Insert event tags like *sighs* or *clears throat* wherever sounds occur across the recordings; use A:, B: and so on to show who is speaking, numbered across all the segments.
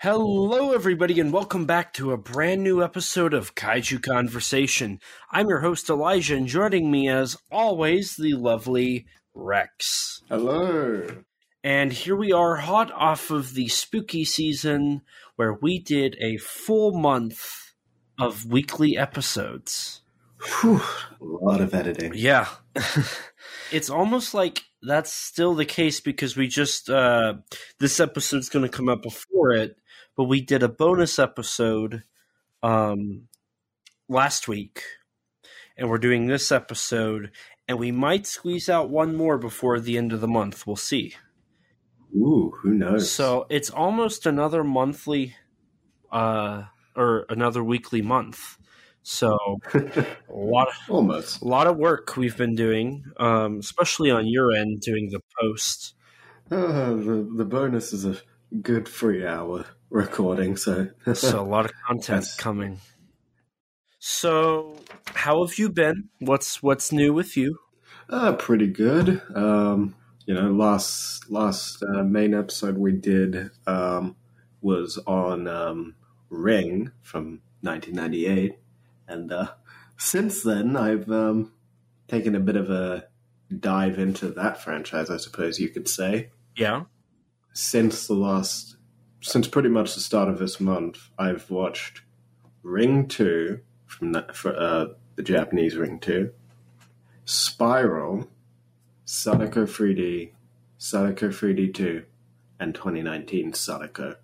A: Hello, everybody, and welcome back to a brand new episode of Kaiju Conversation. I'm your host, Elijah, and joining me, as always, the lovely Rex.
B: Hello.
A: And here we are, hot off of the spooky season, where we did a full month of weekly episodes.
B: Whew, a lot of editing.
A: Yeah. *laughs* it's almost like that's still the case because we just, uh, this episode's going to come out before it but we did a bonus episode um, last week, and we're doing this episode, and we might squeeze out one more before the end of the month. We'll see.
B: Ooh, who knows?
A: So it's almost another monthly, uh, or another weekly month. So *laughs* a lot of
B: almost
A: a lot of work we've been doing, um, especially on your end, doing the post.
B: Uh, the the bonus is a good free hour recording, so *laughs*
A: so a lot of content That's... coming. So, how have you been? What's what's new with you?
B: Uh, pretty good. Um, you know, last last uh, main episode we did um, was on um, Ring from 1998, and uh, since then I've um, taken a bit of a dive into that franchise, I suppose you could say.
A: Yeah.
B: Since the last since pretty much the start of this month, I've watched Ring Two from the, for, uh, the Japanese Ring Two, Spiral, Sadako 3D, Sadako 3D Two, and 2019 Sadako.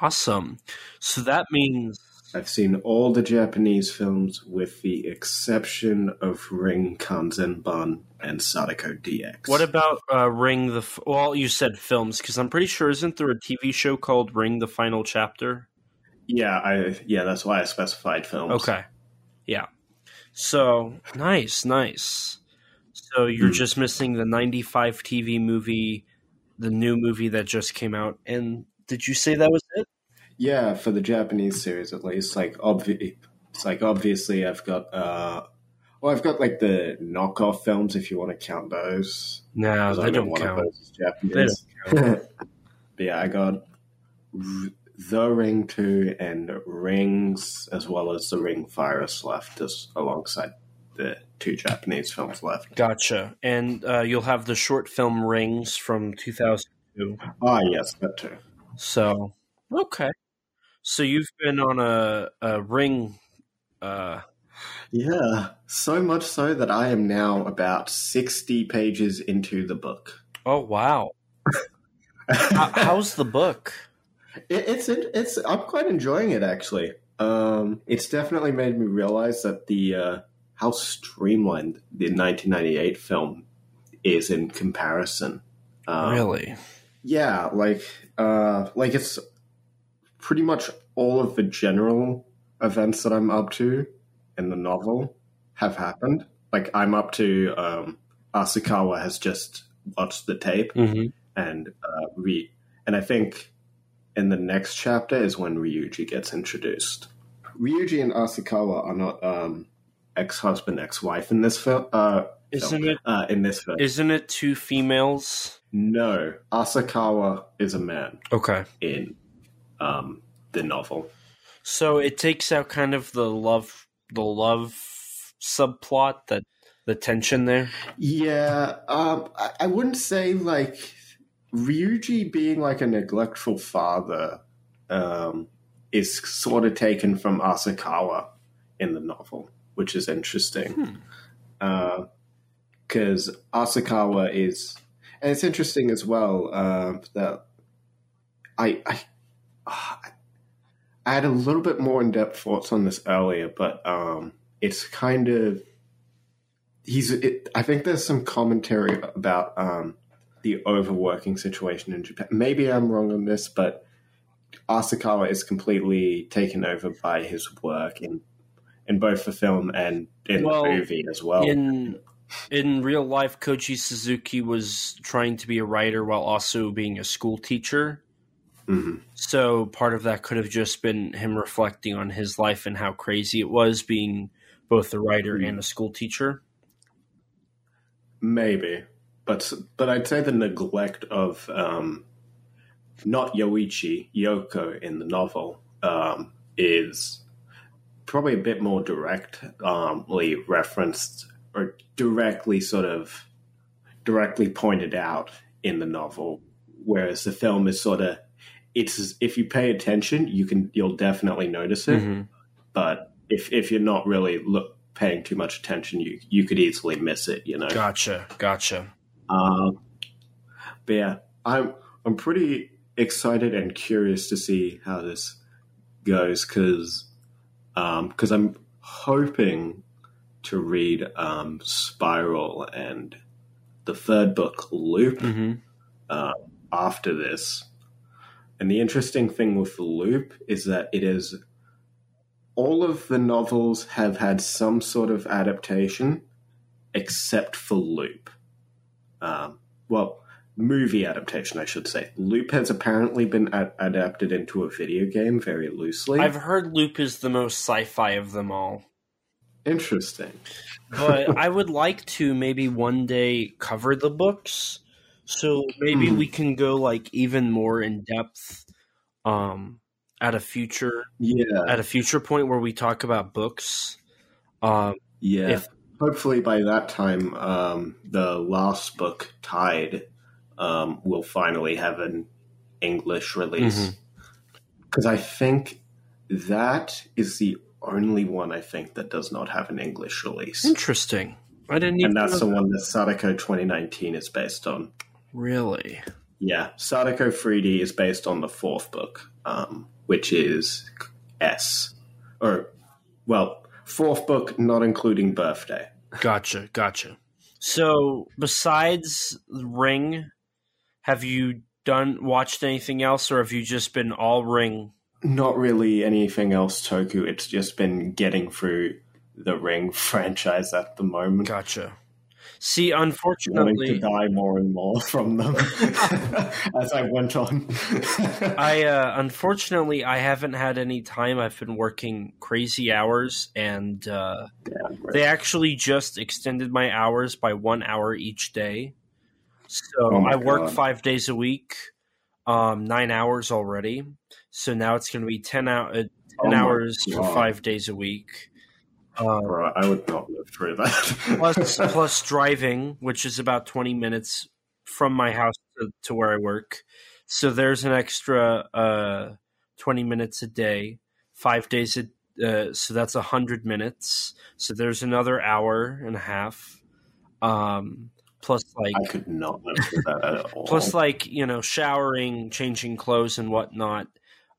A: Awesome. So that means
B: I've seen all the Japanese films with the exception of Ring Kanzenban and Sadako DX.
A: What about uh, Ring the? F- well, you said films because I'm pretty sure isn't there a TV show called Ring the Final Chapter?
B: Yeah, I yeah that's why I specified films.
A: Okay, yeah. So nice, nice. So you're mm. just missing the '95 TV movie, the new movie that just came out, and did you say that was it?
B: Yeah, for the Japanese series at least, like obvi- it's like obviously I've got uh well I've got like the knockoff films if you want to count those.
A: No, they don't count.
B: Japanese. They don't count. *laughs* but yeah, I got the Ring Two and Rings, as well as the Ring Virus left, as alongside the two Japanese films left.
A: Gotcha. And uh, you'll have the short film Rings from 2002.
B: Ah, yes, that too.
A: So, okay. So you've been on a, a ring. Uh...
B: Yeah, so much so that I am now about 60 pages into the book.
A: Oh, wow. *laughs* How, how's the book?
B: It, it's it's I'm quite enjoying it actually. Um, it's definitely made me realize that the uh, how streamlined the 1998 film is in comparison.
A: Um, really?
B: Yeah, like uh, like it's pretty much all of the general events that I'm up to in the novel have happened. Like I'm up to um, Asakawa has just watched the tape,
A: mm-hmm.
B: and uh, we and I think in the next chapter is when Ryuji gets introduced. Ryuji and Asakawa are not um, ex-husband, ex-wife in this film. Uh,
A: isn't
B: film,
A: it
B: uh, in this film?
A: Isn't it two females?
B: No, Asakawa is a man.
A: Okay.
B: In um, the novel.
A: So it takes out kind of the love, the love subplot that the tension there.
B: Yeah, um, I, I wouldn't say like Ryuji being like a neglectful father um, is sort of taken from Asakawa in the novel, which is interesting. Because hmm. uh, Asakawa is, and it's interesting as well uh, that I, I, I had a little bit more in depth thoughts on this earlier, but um, it's kind of he's. It, I think there's some commentary about um, the overworking situation in Japan. Maybe I'm wrong on this, but Asakawa is completely taken over by his work in in both the film and in well, the movie as well.
A: In in real life, Koji Suzuki was trying to be a writer while also being a school teacher.
B: Mm-hmm.
A: So part of that could have just been him reflecting on his life and how crazy it was being both a writer mm-hmm. and a school teacher.
B: Maybe, but but I'd say the neglect of um, not Yoichi, Yoko in the novel, um, is probably a bit more directly referenced or directly sort of directly pointed out in the novel, whereas the film is sort of it's if you pay attention, you can you'll definitely notice it,
A: Mm-hmm.
B: but if if you're not really look paying too much attention, you you could easily miss it. You know.
A: Gotcha, gotcha.
B: Um, but yeah, I'm I'm pretty excited and curious to see how this goes because because I'm hoping to read um, Spiral and the third book Loop
A: Mm-hmm.
B: uh, after this. And the interesting thing with Loop is that it is all of the novels have had some sort of adaptation, except for Loop. Um, well, movie adaptation, I should say. Loop has apparently been ad- adapted into a video game very loosely.
A: I've heard Loop is the most sci-fi of them all.
B: Interesting.
A: but *laughs* I would like to maybe one day cover the books. So maybe
B: Hmm.
A: we can go like even more in depth um at a future
B: Yeah,
A: at a future point where we talk about books. Um
B: yeah.
A: if-
B: Hopefully, by that time, um, the last book, Tide, um, will finally have an English release.
A: Mhm.
B: Because I think that is the only one I think that does not have an English release.
A: interesting. I didn't
B: And that's the one that Sadako 2019 is based on.
A: Really.
B: Yeah, Sadako 3D is based on the fourth book, um, which is S. Or, well, fourth book, not including Birthday.
A: Gotcha, gotcha. So besides Ring, have you done watched anything else or have you just been all Ring?
B: Not really anything else, Toku. It's just been getting through the Ring *laughs* franchise at the moment.
A: Gotcha. See,
B: Wanting to die more and more *laughs* from them *laughs* as I went on. *laughs*
A: I uh, unfortunately I haven't had any time. I've been working crazy hours, and uh,
B: Yeah,
A: they actually just extended my hours by one hour each day. So
B: Oh
A: I work
B: God.
A: five days a week, um, nine hours already. So now it's going to be ten, hour, uh, 10
B: Oh
A: hours for five days a week. Um,
B: Bro, I would not live through that. *laughs*
A: plus plus driving, which is about twenty minutes from my house to, to where I work. So there's an extra uh, twenty minutes a day, five days a. Uh, so that's a hundred minutes. So there's another hour and a half. Um, plus like
B: I could not live through that at *laughs* all.
A: plus like you know showering, changing clothes and whatnot.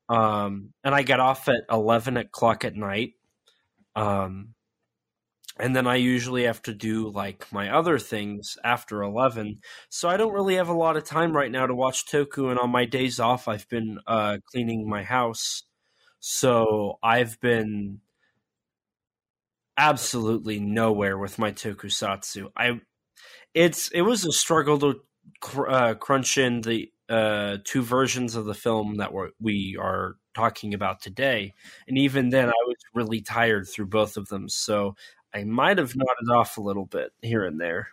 A: Um, and I get off at eleven o'clock at night. Um, and then I usually have to do like my other things after eleven. So I don't really have a lot of time right now to watch Toku. And on my days off, I've been uh, cleaning my house. So I've been absolutely nowhere with my tokusatsu. I it's it was a struggle to cr- uh, crunch in the uh, two versions of the film that we're, we are talking about today, and even then, I was really tired through both of them. So I might have nodded off a little bit here and there,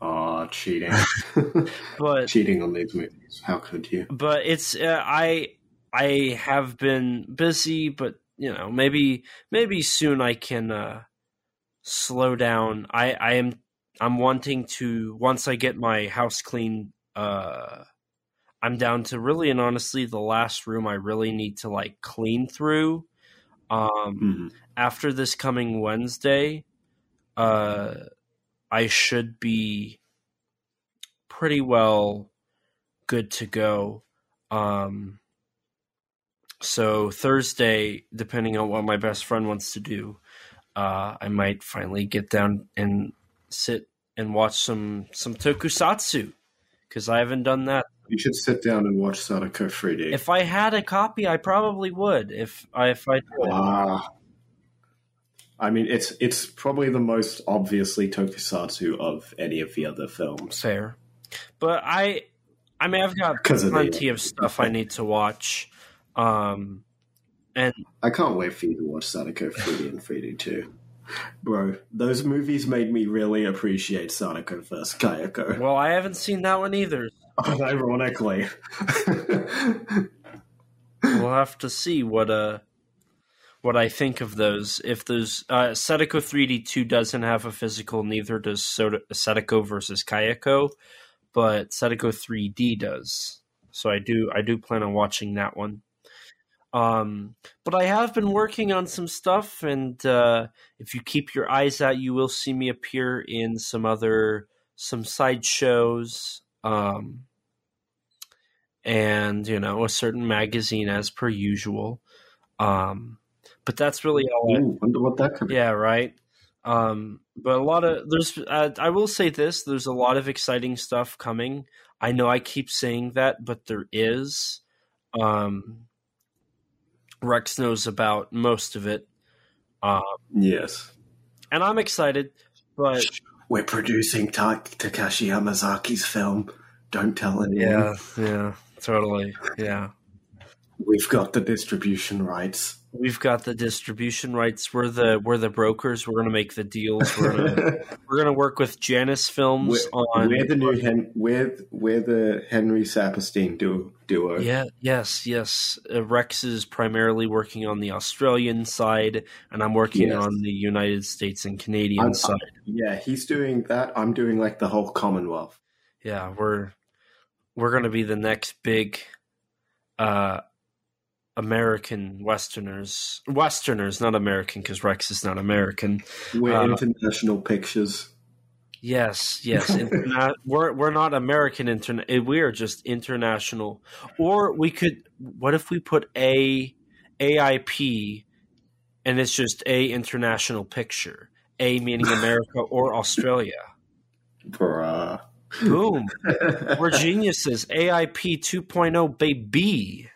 B: Oh, cheating. *laughs*
A: but
B: cheating on these movies. How could you?
A: but it's uh, I I have been busy, but you know maybe maybe soon I can uh, slow down. I I am I'm wanting to once I get my house clean. Uh, I'm down to really and honestly the last room I really need to like clean through. Um,
B: Mhm.
A: after this coming Wednesday, uh, I should be pretty well good to go. Um, so Thursday, depending on what my best friend wants to do, uh, I might finally get down and sit and watch some some tokusatsu because I haven't done that.
B: You should sit down and watch Sadako 3D.
A: If I had a copy, I probably would. If I if I could.
B: Ah. I mean, it's it's probably the most obviously tokusatsu of any of the other films.
A: fair, but I I mean I've got
B: 'Cause of
A: plenty of stuff I need to watch. Um, and
B: I can't wait for you to watch Sadako 3D and 3D too. Bro, those movies made me really appreciate Sadako vs. Kayako.
A: well, I haven't seen that one either. *laughs*
B: Unironically. *laughs*
A: we'll have to see what uh what I think of those. If those uh, Sadako 3D2 doesn't have a physical, neither does Soda, Sadako versus Kayako, but Sadako 3D does. So I do I do plan on watching that one. Um, but I have been working on some stuff, and uh, if you keep your eyes out, you will see me appear in some other some side shows. Um, and you know a certain magazine as per usual. Um, but that's really all. I,
B: wonder what that could be.
A: yeah, right. Um, but a lot of there's. Uh, I will say this: there's a lot of exciting stuff coming. I know I keep saying that, but there is. Um, Rex knows about most of it, um,
B: Yes.
A: and I'm excited. But
B: We're producing Ta- Takashi Yamazaki's film. Don't tell anyone.
A: yeah, yeah, totally, yeah.
B: We've got the distribution rights.
A: We've got the distribution rights. We're the we're the brokers. We're going to make the deals. We're gonna, *laughs* we're going to work with Janus Films
B: we're,
A: on.
B: we're the new Hen- we're, we're the Henry Saperstein duo. duo.
A: yeah, yes, yes. Uh, Rex is primarily working on the Australian side, and I'm working
B: Yes.
A: on the United States and Canadian
B: I'm-
A: side.
B: Yeah, he's doing that. I'm doing like the whole Commonwealth.
A: yeah, we're we're going to be the next big uh, American Westerners. Westerners, not American, because Rex is not American.
B: We're
A: Uh,
B: international pictures.
A: Yes, yes. Interna- *laughs* we're we're not American internet. We are just international. Or we could. What if we put a AIP, and it's just a international picture. A meaning *laughs* America or Australia.
B: Bruh.
A: Boom. *laughs* We're geniuses. AIP 2.0 baby.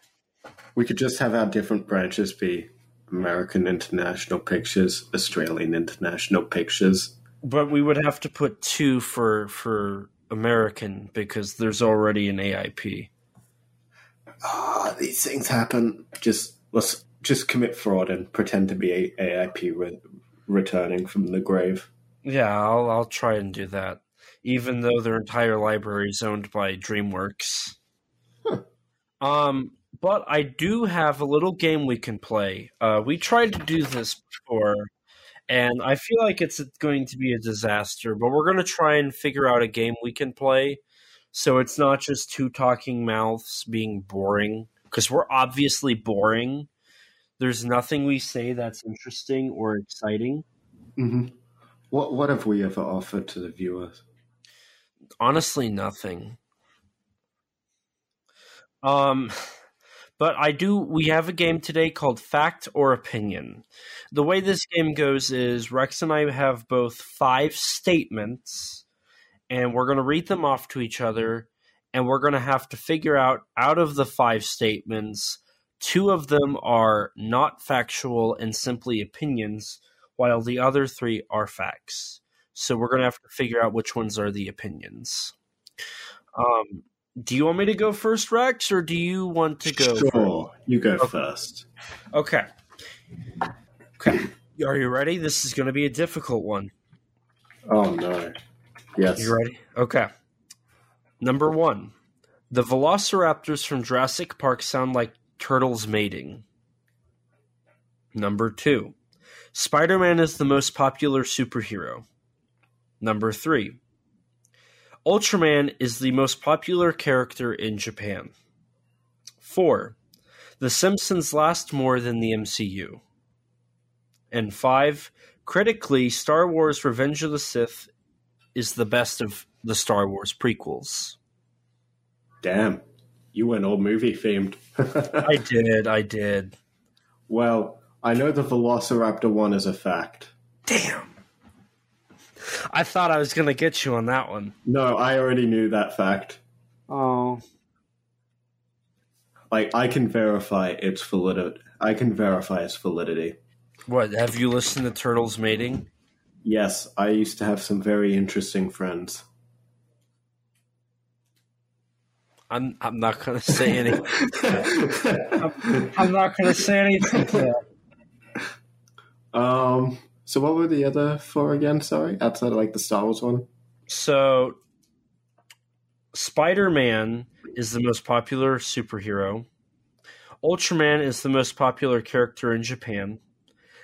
B: we could just have our different branches be American International Pictures, Australian International Pictures.
A: But we would have to put two for for American because there's already an AIP.
B: Ah, these things happen. Just let's just commit fraud and pretend to be AIP re- returning from the grave.
A: Yeah, I'll I'll try and do that. Even though their entire library is owned by DreamWorks.
B: Huh.
A: Um, but I do have a little game we can play. Uh, we tried to do this before, and I feel like it's going to be a disaster. But we're going to try and figure out a game we can play, so it's not just two talking mouths being boring. Because we're obviously boring. There's nothing we say that's interesting or exciting.
B: hmm What what have we ever offered to the viewers?
A: Honestly nothing. Um but i do we have a game today called fact or opinion. The way this game goes is rex and i have both five statements and we're going to read them off to each other and we're going to have to figure out out of the five statements two of them are not factual and simply opinions while the other three are facts so we're going to have to figure out which ones are the opinions. Um, do you want me to go first, Rex, or do you want to go?
B: Sure, you go
A: Okay.
B: first.
A: Okay. Okay. Are you ready? This is going to be a difficult one.
B: Oh no. Yes.
A: You ready? Okay. Number one. The velociraptors from Jurassic Park sound like turtles mating. Number two. Spider Man is the most popular superhero. Number three. Ultraman is the most popular character in Japan. Four. The Simpsons last more than the MCU. And five. Critically, Star Wars Revenge of the Sith is the best of the Star Wars prequels.
B: Damn. You went all movie themed. *laughs*
A: I did, I did.
B: well, I know the Velociraptor one is a fact.
A: Damn. I thought I was going to get you on that one.
B: No, I already knew that fact.
A: Oh.
B: Like I can verify its validity. I can verify its validity.
A: What, have you listened to Turtles Mating?
B: Yes, I used to have some very interesting friends.
A: I'm I'm not going *laughs* to say anything. I'm not going to say anything to
B: um. So what were the other four again? Sorry, outside of like the Star Wars one.
A: So Spider Man is the most popular superhero. Ultraman is the most popular character in Japan.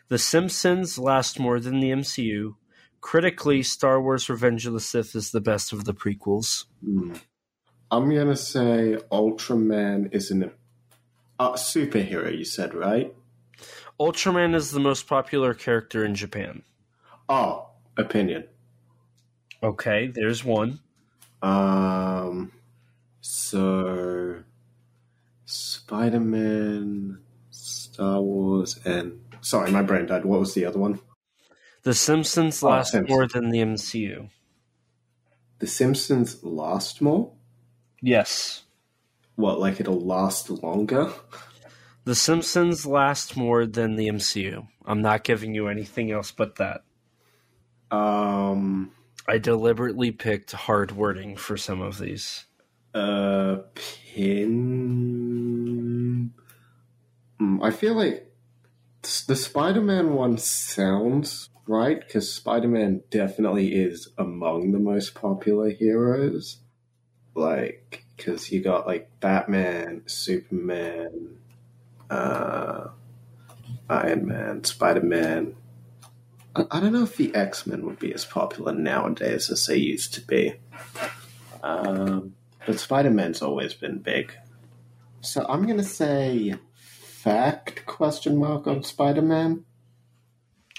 A: The Simpsons last more than the MCU. Critically, Star Wars Revenge of the Sith is the best of the prequels.
B: Hmm. I'm gonna say Ultraman is an uh, superhero. You said right?
A: Ultraman is the most popular character in Japan.
B: Oh, opinion.
A: Okay, there's one.
B: Um, so Spider Man, Star Wars, and sorry, my brain died. What was the other one?
A: The Simpsons
B: Oh,
A: last
B: Simpsons.
A: more than the MCU.
B: The Simpsons last more.
A: Yes.
B: What, like it'll last longer?
A: The Simpsons last more than the MCU. I'm not giving you anything else but that.
B: Um,
A: I deliberately picked hard wording for some of these.
B: uh, pin. Hmm, I feel like the Spider-Man one sounds right because Spider-Man definitely is among the most popular heroes. Like, because you got like Batman, Superman, uh, Iron Man, Spider-Man. I, I don't know if the X-Men would be as popular nowadays as they used to be. Um, but Spider Man's always been big. So I'm gonna say fact question mark on Spider Man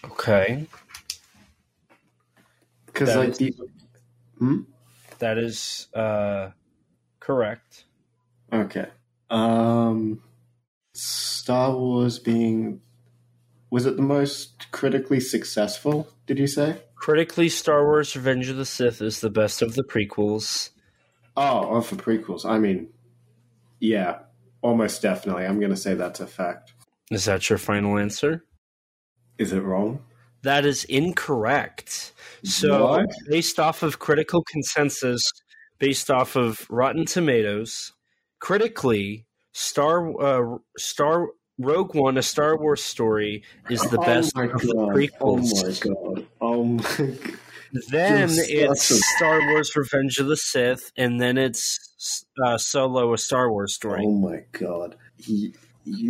A: Okay.
B: because like
A: is-
B: the hmm?
A: That is uh, correct.
B: okay um Star Wars being was it the most critically successful? Did you say?
A: Critically, Star Wars Revenge of the Sith is the best of the prequels.
B: Oh, oh, for prequels. I mean, yeah, almost definitely. I'm gonna say that's a fact.
A: Is that your final answer?
B: Is it wrong?
A: That is incorrect. So,
B: What?
A: based off of critical consensus, based off of Rotten Tomatoes, critically, Star uh, Star Rogue One, a Star Wars story, is the best
B: oh my
A: of the
B: god!
A: prequels.
B: Oh my god! Oh my god! *laughs*
A: Then it's Star Wars: Revenge of the Sith, and then it's uh, Solo: A Star Wars Story.
B: Oh my god! You,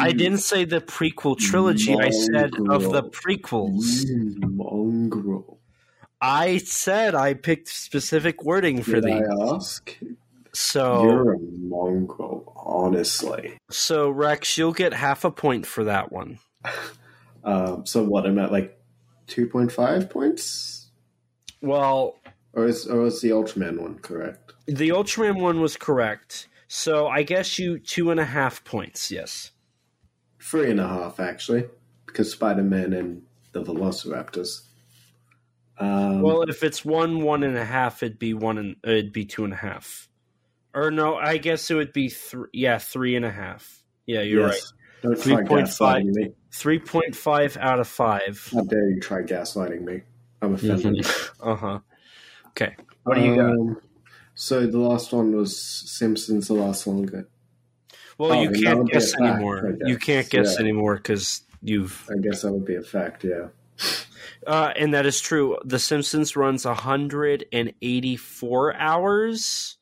A: I didn't say the prequel trilogy. I said of the
B: Mongrel.
A: prequels.
B: You mongrel.
A: I said I picked specific wording for
B: Did
A: these.
B: I ask?
A: So,
B: You're a mongrel, honestly.
A: so Rex, you'll get half a point for that one. *laughs*
B: Um, so what? I'm at like two point five points,
A: Well,
B: or is or is the Ultraman one correct?
A: the Ultraman one was correct. So I guess you two and a half points. Yes.
B: Three and a half actually, because Spider Man and the Velociraptors. Um,
A: Well, if it's one one and a half, it'd be one and it'd be two and a half. Or no, I guess it would be three. Yeah, three and a half. Yeah, you're
B: yes. Don't
A: 3.5.
B: gaslighting me.
A: right. Three point five out of five.
B: How dare you try gaslighting me? I'm offended. *laughs*
A: uh huh. Okay. What do you got?
B: Um, So the last one was Simpsons. The last longer.
A: Well,
B: oh,
A: you can't
B: would be a
A: guess
B: fact,
A: anymore. You can't guess
B: Yeah.
A: anymore because you've.
B: I guess that would be a fact. Yeah.
A: Uh, and that is true. The Simpsons runs 184 hours.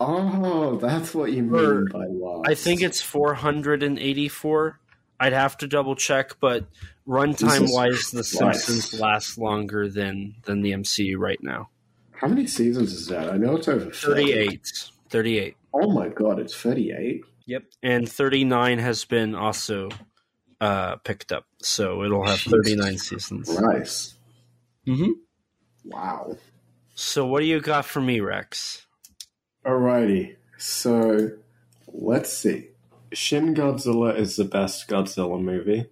B: Oh, that's what you
A: Or-
B: mean by lost.
A: I think it's 484. I'd have to double check, but runtime wise, The. Simpsons last longer than than the MCU right now.
B: How many seasons is that? I know it's over 30.
A: 38. 38.
B: Oh my god, it's 38.
A: Yep. And 39 has been also uh, picked up. So it'll have 39 seasons.
B: Nice.
A: Mm-hmm.
B: Wow.
A: So what do you got for me, Rex?
B: Alrighty. So let's see. Shin Godzilla is the best Godzilla movie.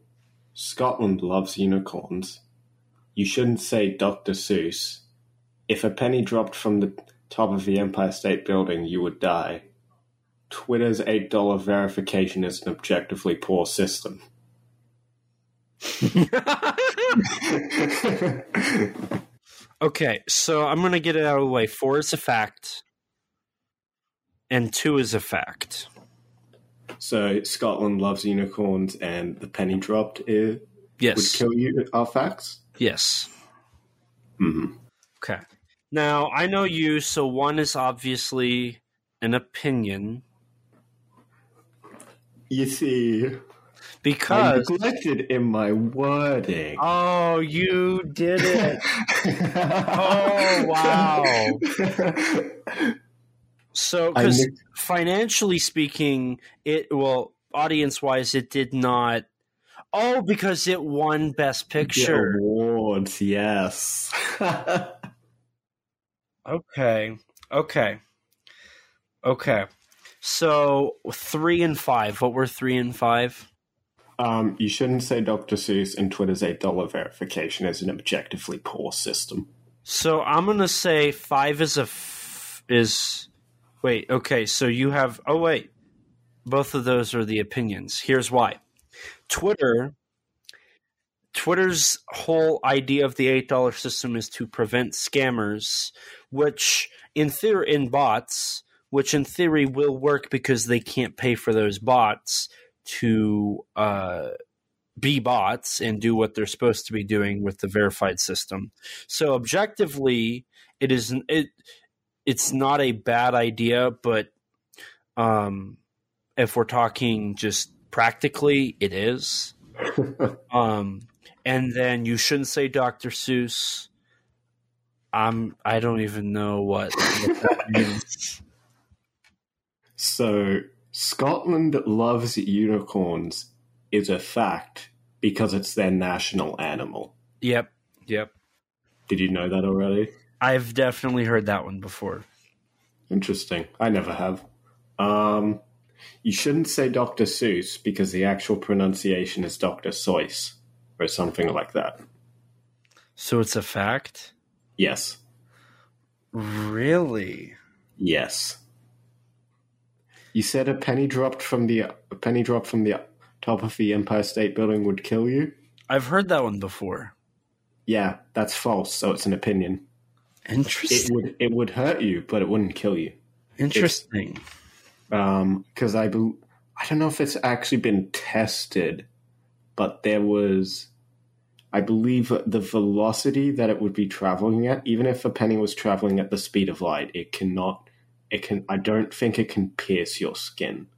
B: Scotland loves unicorns. You shouldn't say Dr. Seuss. If a penny dropped from the top of the Empire State Building, you would die. Twitter's $8 verification is an objectively poor system. *laughs*
A: Okay, so I'm going to get it out of the way. Four is a fact, and two is a fact.
B: so Scotland loves unicorns and the penny dropped it would kill you are facts?
A: Yes.
B: Mm-hmm.
A: Okay. Now, I know you, so one is obviously an opinion
B: You see, I
A: because
B: neglected in my wording.
A: oh, you did it. *laughs* Oh, wow. *laughs* So, because financially speaking, it well, audience wise, it did not. Oh, because it won Best
B: The
A: Picture.
B: awards, yes. *laughs*
A: Okay. Okay. Okay. So three and five. What were three and five?
B: um, you shouldn't say Dr. Seuss and Twitter's $8 verification is an objectively poor system.
A: So I'm gonna say five is a f- is. Wait. Okay. So you have. Oh wait. Both of those are the opinions. Here's why. Twitter. Twitter's whole idea of the eight dollar system is to prevent scammers, which in theory in bots, which in theory will work because they can't pay for those bots to uh, be bots and do what they're supposed to be doing with the verified system. So objectively, it is it it's not a bad idea, but um, if we're talking just practically, it is. *laughs* Um, and then you shouldn't say Dr. Seuss. I'm I don't even know what, what that means. *laughs*
B: So, Scotland loves unicorns is a fact because it's their national animal.
A: Yep, yep.
B: Did you know that already?
A: I've definitely heard that one before.
B: Interesting. I never have. Um, you shouldn't say Dr. Seuss because the actual pronunciation is Dr. Seuss or something like that.
A: So it's a fact?
B: Yes.
A: Really?
B: Yes. You said a penny dropped from the a penny dropped from the top of the Empire State Building would kill you.
A: I've heard that one before.
B: Yeah, that's false. So it's an opinion. It
A: Interesting.
B: would it would hurt you, but it wouldn't kill you.
A: Interesting.
B: Um, because I bel I don't know if it's actually been tested, but there was, I believe, the velocity that it would be traveling at, even if a penny was traveling at the speed of light, it cannot. It can. I don't think it can pierce your skin,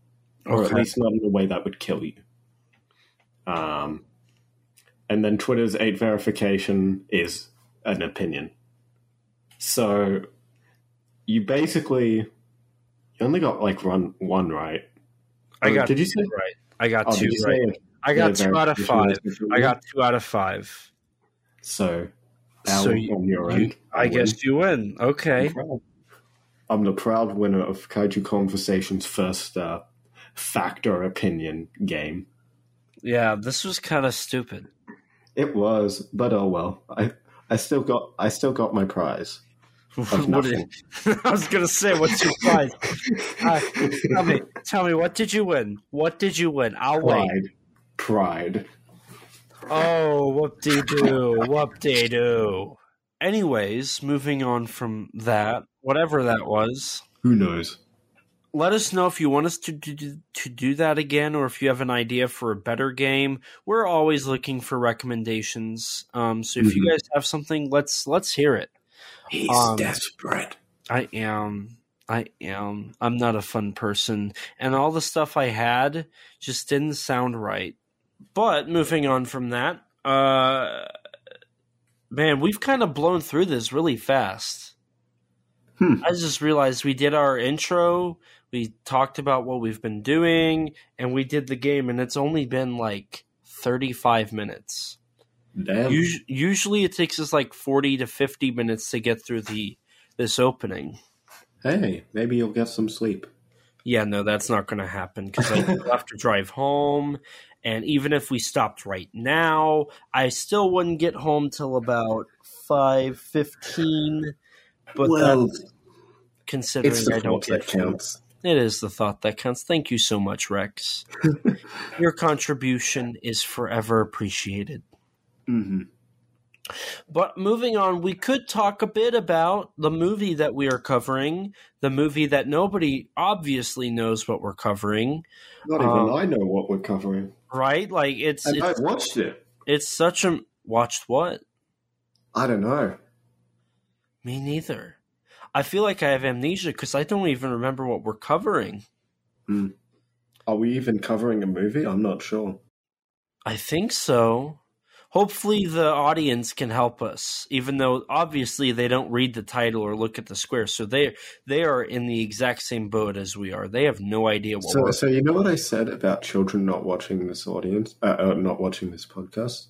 B: or at least not in a way that would kill you. Um, and then Twitter's eight verification is an opinion. So you basically you only got like one one right.
A: I got
B: Did you say?
A: right. I got
B: Oh,
A: two right.
B: say?
A: I got two out of five. I got two out of five.
B: So,
A: So you-
B: on your
A: you-
B: end,
A: I
B: win.
A: guess you win. Okay.
B: I'm the proud winner of Kaiju Conversation's first uh, fact or opinion game.
A: Yeah, this was kind of stupid.
B: It was, but oh well. I I still got I still got my prize. *laughs*
A: What did- *laughs* I was gonna say, what's your prize? Uh, tell me, tell me, what did you win? What did you win? I'll wait.
B: Pride. Pride.
A: Oh, whoop de doo, whoop de doo. Anyways, moving on from that, whatever that was,
B: Who knows?
A: let us know if you want us to do, to do that again, or if you have an idea for a better game. We're always looking for recommendations. Um, so if you
B: Mhm.
A: guys have something, let's let's hear it.
B: He's
A: Um,
B: desperate.
A: I am. I am. I'm not a fun person. And all the stuff I had just didn't sound right. But moving on from that, uh man, we've kind of blown through this really fast.
B: Hmm.
A: I just realized we did our intro, we talked about what we've been doing, and we did the game and it's only been like 35 minutes.
B: Damn.
A: Us- usually it takes us like 40 to 50 minutes to get through the this opening.
B: hey, maybe you'll get some sleep.
A: Yeah, no, that's not going to happen because I have to drive home. And even if we stopped right now, I still wouldn't get home till about five fifteen. But
B: well,
A: considering I don't get home.
B: counts.
A: It is the thought that counts. Thank you so much, Rex. *laughs* Your contribution is forever appreciated.
B: Hmm
A: But moving on, we could talk a bit about the movie that we are covering, the movie that nobody obviously knows what we're covering,
B: Not even
A: Um,
B: I know what we're covering.
A: right? Like it's
B: And
A: it's,
B: I watched it.
A: it's such a watched what?
B: I don't know.
A: Me neither. I feel like I have amnesia because I don't even remember what we're covering.
B: Are we even covering a movie? I'm not sure.
A: I think so. Hopefully, the audience can help us, even though obviously they don't read the title or look at the square. So they they are in the exact same boat as we are. They have no idea what
B: So,
A: we're.
B: so you know what I said about children not watching this audience, uh, uh, not watching this podcast?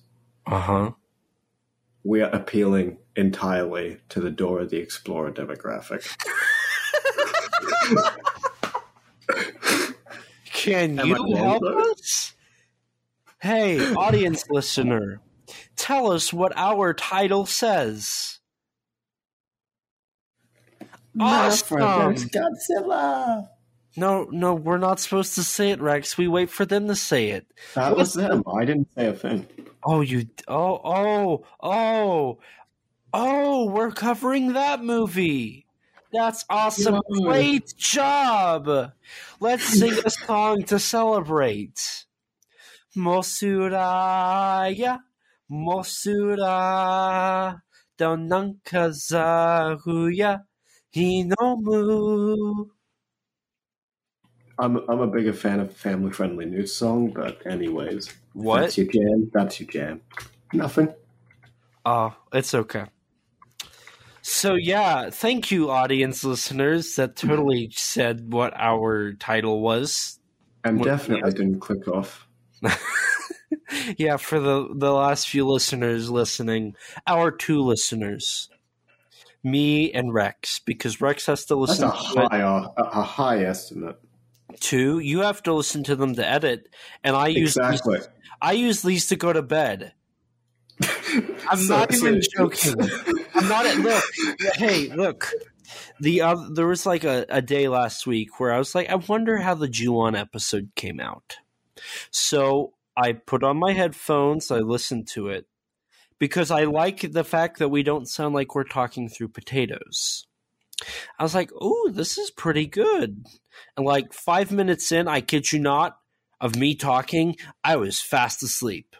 A: Uh huh.
B: We are appealing entirely to the Dora the Explorer demographic.
A: Can
B: Am
A: you help us? Hey, audience listener, tell us what our title says. Awesome.
B: Godzilla.
A: No, no, we're not supposed to say it, Rex. We wait for them to say it.
B: That was them. I didn't say a thing.
A: Oh, you. Oh, oh, oh, oh. We're covering that movie. That's awesome.
B: Yeah.
A: Great job. Let's sing a song to celebrate. Mosuraya, Mosura, Donankazahuya, Hinomu.
B: I'm I'm a bigger fan of family friendly news song, but anyways,
A: What?
B: That's your jam. That's your jam. Nothing.
A: Oh, it's okay. So yeah, thank you, audience listeners. That totally said what our title was.
B: And definitely didn't click off. *laughs* *laughs*
A: yeah, for the the last few listeners listening, our two listeners, me and Rex, because Rex has to listen.
B: That's a
A: to
B: high uh, a, a high estimate.
A: Two, You have to listen to them to edit, and I use
B: Exactly.
A: these, I use these to go to bed. *laughs* I'm
B: So-
A: not
B: so-
A: even joking. I'm not at look. Hey, look. The uh, there was like a, a day last week where I was like, I wonder how the Ju-on episode came out. So I put on my headphones, I listened to it because I like the fact that we don't sound like we're talking through potatoes. I was like, "Oh, this is pretty good." And like five minutes in, I kid you not, of me talking, I was fast asleep.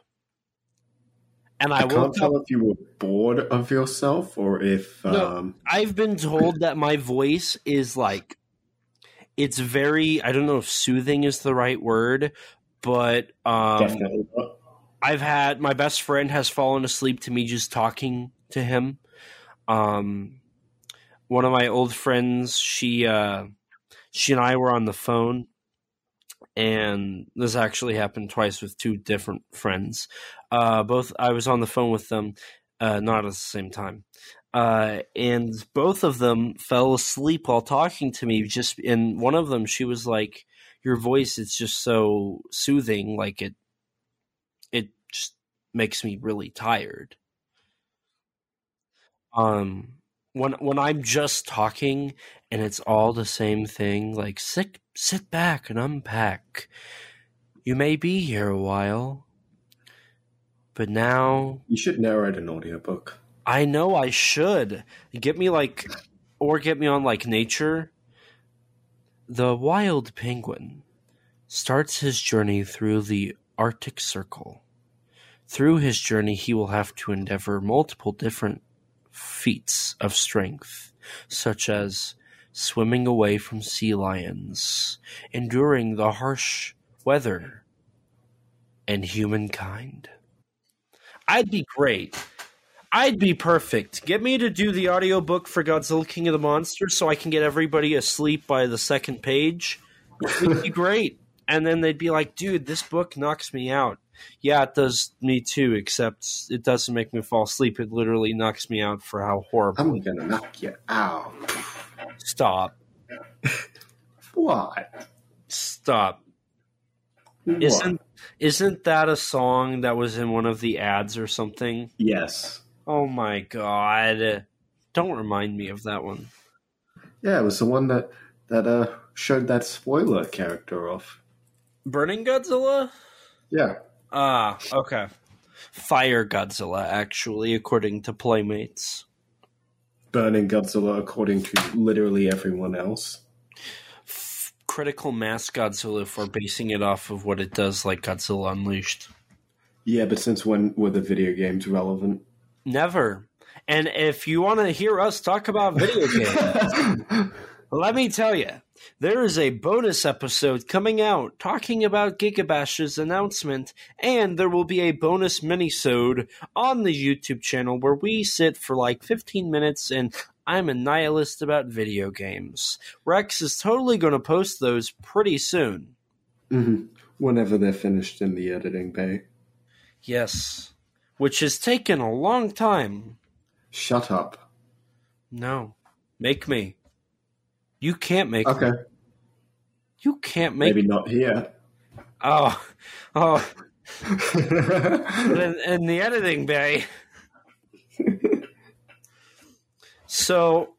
A: And I,
B: I can't
A: up
B: tell if you were bored of yourself or if
A: No.
B: um,
A: I've been told that my voice is like it's very I don't know if soothing is the right word, but um
B: definitely not.
A: I've had my best friend has fallen asleep to me just talking to him. Um one of my old friends, she uh she and I were on the phone and this actually happened twice with two different friends. Uh both I was on the phone with them uh not at the same time. Uh and both of them fell asleep while talking to me just and one of them she was like your voice is just so soothing like it it just makes me really tired. Um when when I'm just talking and it's all the same thing, like sit sit back and unpack. You may be here a while, but now
B: You should narrate an audiobook.
A: I know I should get me like, or get me on like nature. The wild penguin starts his journey through the Arctic Circle. Through his journey, he will have to endeavor multiple different feats of strength, such as swimming away from sea lions, enduring the harsh weather, and humankind. I'd be great. I'd be perfect. Get me to do the audiobook for Godzilla King of the Monsters so I can get everybody asleep by the second page. It would be great. And then they'd be like, dude, this book knocks me out. Yeah, it does me too, except it doesn't make me fall asleep. It literally knocks me out for how horrible.
B: I'm gonna knock you out.
A: Stop.
B: What?
A: Stop. Isn't isn't that a song that was in one of the ads or something?
B: Yes.
A: Oh my god. Don't remind me of that one.
B: Yeah, it was the one that that uh showed that spoiler character off.
A: Burning Godzilla?
B: Yeah.
A: Ah, okay. Fire Godzilla, actually, according to Playmates.
B: Burning Godzilla according to literally everyone else.
A: F- Critical Mass Godzilla if we're basing it off of what it does like Godzilla Unleashed.
B: Yeah, but since when were the video games relevant?
A: Never. And if you want to hear us talk about video *laughs* games, let me tell you, there is a bonus episode coming out talking about Gigabash's announcement, and there will be a bonus minisode on the YouTube channel where we sit for like 15 minutes and I'm a nihilist about video games. Rex is totally going to post those pretty soon.
B: hmm Whenever they're finished in the editing bay.
A: Yes. Which has taken a long time.
B: Shut up.
A: No. Make me. You can't make
B: Okay.
A: me. You can't make
B: Maybe not here.
A: Oh. Oh. *laughs* in, in the editing bay. so,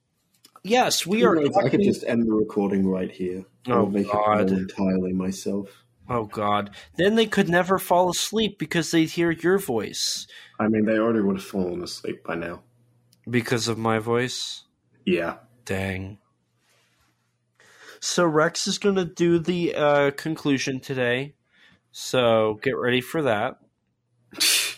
A: yes, we are.
B: I could just end the recording right here.
A: Oh,
B: I'll make
A: God.
B: it entirely myself.
A: Oh God! Then they could never fall asleep because they'd hear your voice
B: I mean, they already would have fallen asleep by now.
A: because of my voice.
B: Yeah.
A: Dang. So Rex is going to do the uh, conclusion today. So get ready for that. *laughs*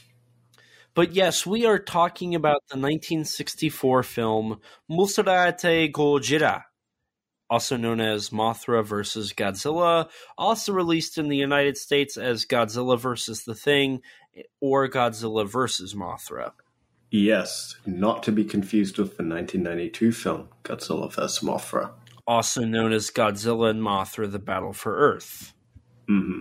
A: But yes, we are talking about the 1964 film Mosura tai Gojira, also known as Mothra vs. Godzilla, also released in the United States as Godzilla vs. the Thing or Godzilla vs. Mothra.
B: Yes, not to be confused with the 1992 film Godzilla vs. Mothra.
A: also known as Godzilla and Mothra The Battle for Earth.
B: hmm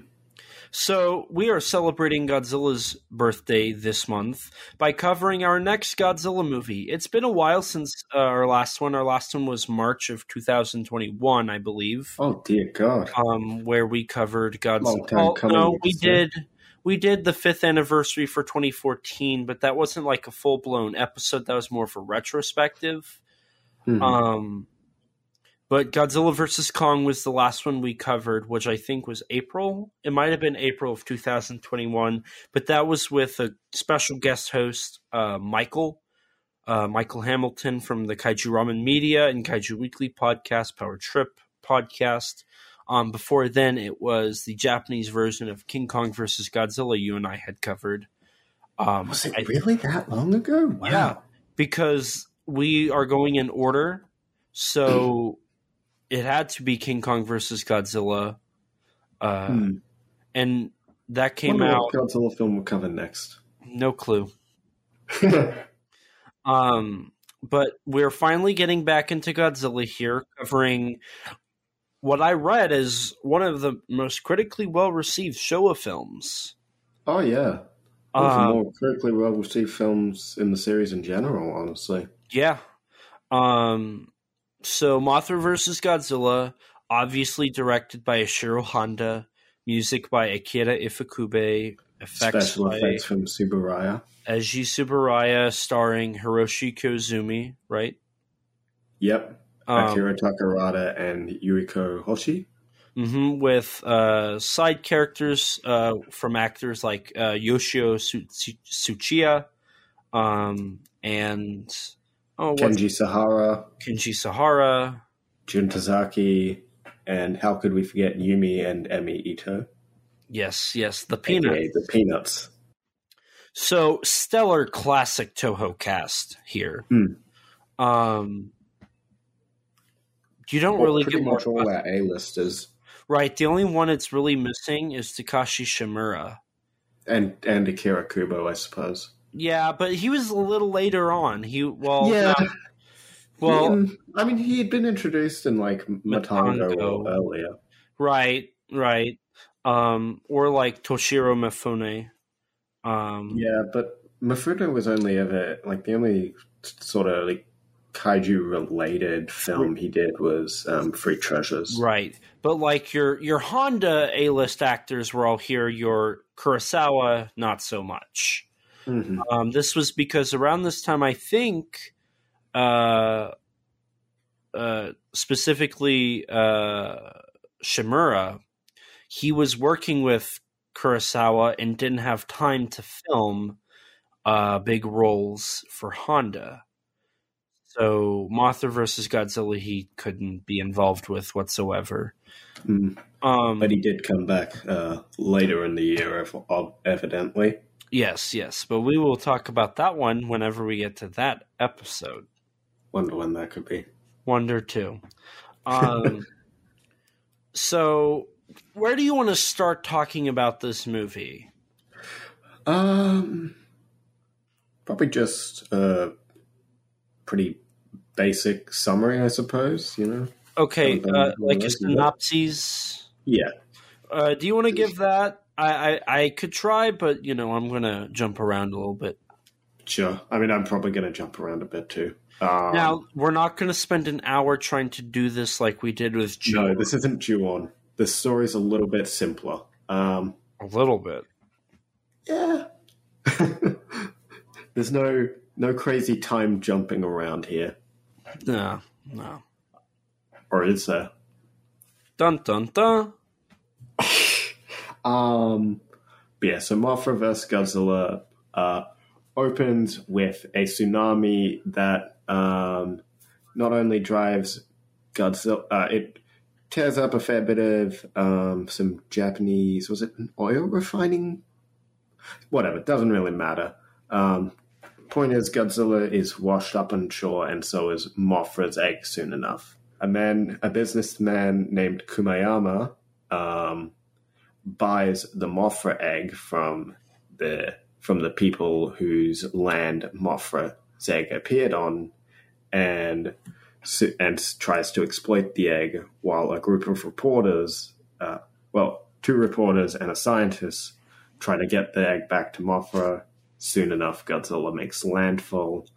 A: So, we are celebrating Godzilla's birthday this month by covering our next Godzilla movie. It's been a while since uh, our last one. Our last one was March of 2021, I believe,
B: Oh dear God!
A: um, where we covered
B: Long
A: Godzilla.
B: time
A: Oh, no, we did. We did the fifth anniversary for 2014, but that wasn't like a full blown episode. That was more of a retrospective.
B: Mhm.
A: Um, but Godzilla vs Kong was the last one we covered, which I think was April. It might have been April of 2021, but that was with a special guest host, uh, Michael, uh, Michael Hamilton from the Kaiju Ramen Media and Kaiju Weekly podcast, Power Trip podcast. Um, before then, it was the Japanese version of King Kong versus Godzilla you and I had covered. Um,
B: Was it
A: I-
B: really that long ago? Wow.
A: Yeah. because we are going in order. So it had to be King Kong versus Godzilla. Uh,
B: Hmm.
A: And that came out,
B: what Godzilla film will cover next.
A: no clue. *laughs* Um, but we're finally getting back into Godzilla here, covering what I read as one of the most critically well received Showa films.
B: oh yeah, one of the
A: Um,
B: more critically well received films in the series in general. Honestly,
A: Yeah. Um so Mothra versus Godzilla, obviously directed by Ishiro Honda, music by Akira Ifukube, effects
B: special
A: by
B: effects from Tsuburaya.
A: Eiji Tsuburaya, starring Hiroshi Koizumi, right?
B: Yep,
A: Um,
B: Akira Takarada and Yuriko Hoshi.
A: Mm-hmm, with uh, side characters uh, from actors like uh, Yoshio Su- Su- Tsuchiya um, and oh,
B: Kenji Sahara,
A: Kenji Sahara.
B: Jun Tazaki, and how could we forget Yumi and Emi Ito?
A: Yes, yes, the peanut.
B: aka the Peanuts.
A: So stellar classic Toho cast here.
B: Hmm.
A: Um, you don't
B: Well,
A: really get more
B: much all our A-listers.
A: right. The only one it's really missing is Takashi Shimura.
B: And and Akira Kubo, I suppose.
A: Yeah, but he was a little later on. He well,
B: yeah.
A: well,
B: I mean, he had been introduced in like Matango
A: Matango.
B: earlier.
A: right, right. Um, or like Toshiro Mifune. Um,
B: Yeah, but Mafuto was only ever like the only sort of like kaiju related film he did was um, Three Treasures.
A: Right. But like your your Honda A list actors were all here, your Kurosawa not so much.
B: Mhm.
A: Um, this was because around this time I think uh uh specifically uh Shimura, he was working with Kurosawa and didn't have time to film uh big roles for Honda. So Mothra versus Godzilla he couldn't be involved with whatsoever.
B: Mm.
A: Um,
B: But he did come back uh, later in the year, ev- ev- evidently.
A: Yes, yes, but we will talk about that one whenever we get to that episode.
B: Wonder when that could be.
A: Wonder two. Um, *laughs* so, where do you want to start talking about this movie?
B: Um, probably just a pretty basic summary, I suppose. You know.
A: Okay, uh, like a synopsis.
B: Yeah.
A: Uh, do you want to give that? I, I I could try, but you know I'm gonna jump around a little bit.
B: Sure. I mean, I'm probably going to jump around a bit too. Um,
A: now we're not gonna spend an hour trying to do this like we did with
B: no, this isn't due on. The story's a little bit simpler. Um,
A: a little bit.
B: yeah. *laughs* There's no no crazy time jumping around here,
A: No, no.
B: or is there?
A: Dun dun dun.
B: Um, but yeah, so Mothra vs. Godzilla uh, opens with a tsunami that um, not only drives Godzilla, uh, it tears up a fair bit of um, some Japanese, was it an oil refining? Whatever, doesn't really matter. Um, point is, Godzilla is washed up on shore, and so is Mothra's egg soon enough. And then a businessman named Kumayama um, buys the Mothra egg from the from the people whose land Mothra's egg appeared on, and and tries to exploit the egg while a group of reporters, uh, well, two reporters and a scientist, try to get the egg back to Mothra. Soon enough, Godzilla makes landfall,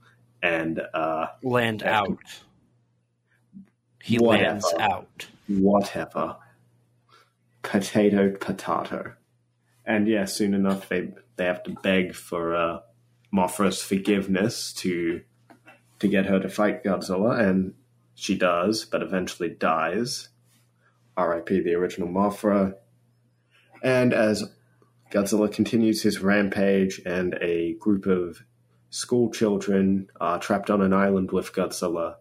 B: and uh,
A: Land out. He
B: Whatever.
A: lands out.
B: whatever. Potato, potato. And yeah, soon enough they they have to beg for uh, Mothra's forgiveness to to get her to fight Godzilla, and she does, but eventually dies. R.I.P. the original Mothra. And as Godzilla continues his rampage, and a group of school children are trapped on an island with Godzilla,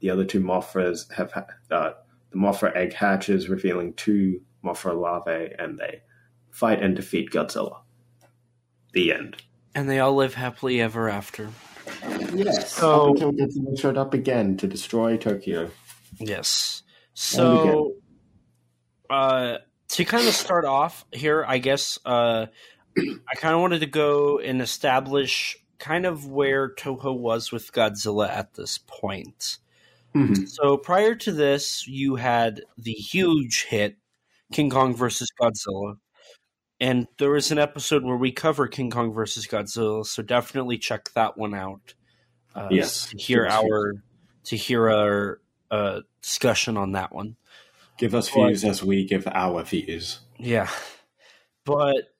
B: the other two Mothras have uh, the Mothra egg hatches, revealing two Mothra larvae, and they fight and defeat Godzilla. The end.
A: And they all live happily ever after.
B: Yes.
A: So-
B: until Godzilla showed up again to destroy Tokyo.
A: Yes. So, uh, to kind of start off here, I guess uh, *clears throat* I kind of wanted to go and establish kind of where Toho was with Godzilla at this point.
B: Mhm.
A: So, prior to this, you had the huge hit King Kong versus Godzilla. And there is an episode where we cover King Kong versus Godzilla, so definitely check that one out. Uh,
B: Yes.
A: to hear our to hear our uh, discussion on that one.
B: Give us views as we give our views.
A: Yeah, but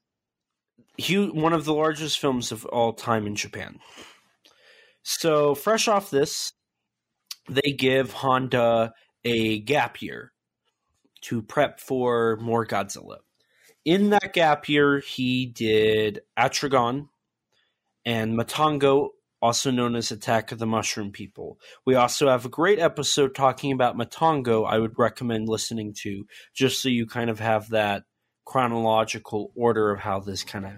A: hu one of the largest films of all time in Japan. So fresh off this, they give Honda a gap year to prep for more Godzilla. In that gap year, he did Atragon and Matango, also known as Attack of the Mushroom People. We also have a great episode talking about Matango. I would recommend listening to just so you kind of have that chronological order of how this kind of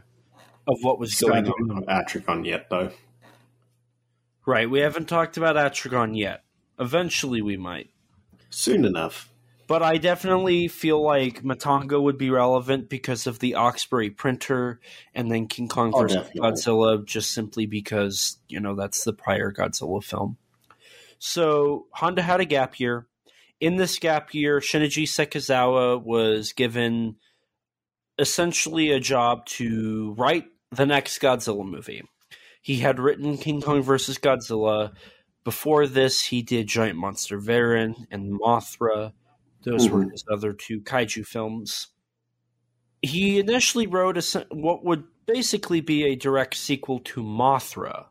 A: of what was going on.
B: not Atragon yet, though.
A: Right, we haven't talked about Atragon yet. Eventually, we might.
B: Soon enough.
A: But I definitely feel like Matango would be relevant because of the Oxberry printer, and then King Kong
B: Oh,
A: versus
B: definitely.
A: Godzilla, just simply because you know that's the prior Godzilla film. So Honda had a gap year. In this gap year, Shinichi Sekizawa was given essentially a job to write the next Godzilla movie. He had written King Kong versus Godzilla. Before this, he did Giant Monster Varan and Mothra. Those were
B: Mhm.
A: his other two kaiju films. He initially wrote a, what would basically be a direct sequel to Mothra,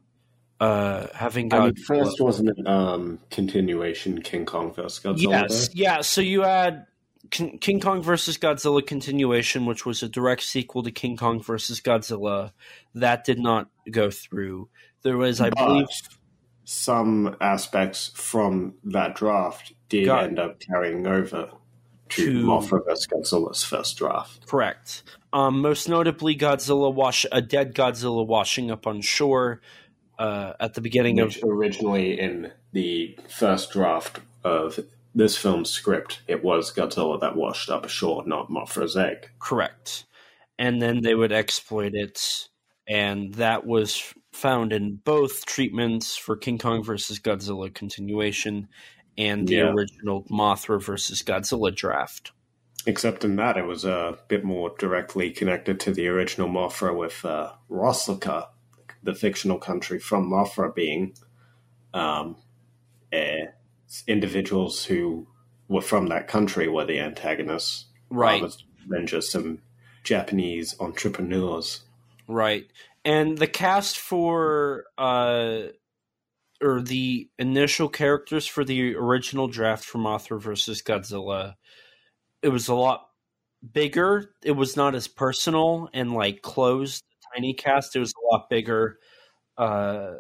A: uh, having
B: I mean, first wasn't it um, continuation King Kong vs. Godzilla?
A: yes, yeah. So you had King, King Kong versus Godzilla continuation, which was a direct sequel to King Kong versus Godzilla. That did not go through. There was, I
B: But
A: believe,
B: some aspects from that draft did
A: Got-
B: end up carrying over. to,
A: To-
B: Mothra vs. Godzilla's first draft.
A: Correct. Um, most notably, Godzilla wash a dead Godzilla washing up on shore uh, at the beginning of
B: originally in the first draft of this film's script, it was Godzilla that washed up ashore, not Mothra's egg.
A: correct, and then they would exploit it, and that was found in both treatments for King Kong versus Godzilla continuation and the
B: Yeah.
A: original Mothra versus Godzilla draft.
B: Except in that, it was a bit more directly connected to the original Mothra, with uh, Rolisica, the fictional country from Mothra, being um, eh, individuals who were from that country were the antagonists,
A: Right.
B: than just some Japanese entrepreneurs.
A: Right. And the cast for uh or the initial characters for the original draft for Mothra versus Godzilla, it was a lot bigger. It was not as personal and like closed, tiny cast. It was a lot bigger. Uh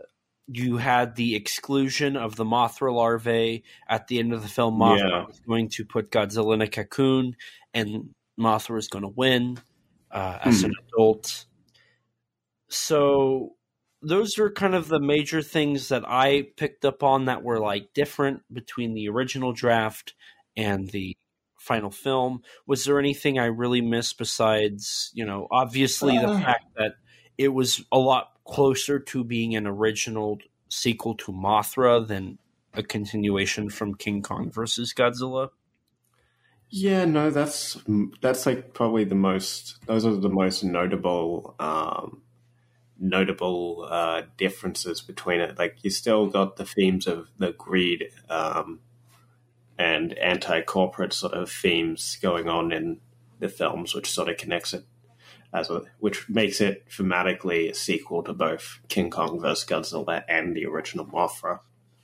A: you had the exclusion of the Mothra larvae at the end of the film. Mothra
B: Yeah.
A: was going to put Godzilla in a cocoon, and Mothra was going to win uh, as an adult. So those are kind of the major things that I picked up on that were like different between the original draft and the final film. Was there anything I really missed besides, you know, obviously the
B: Uh.
A: fact that it was a lot closer to being an original sequel to Mothra than a continuation from King Kong versus Godzilla?
B: Yeah, no, that's that's like probably the most. Those are the most notable, um, notable uh, differences between it. Like you still got the themes of the greed um, and anti-corporate sort of themes going on in the films, which sort of connects it as a, which makes it thematically a sequel to both King Kong vs Godzilla and the original Mothra.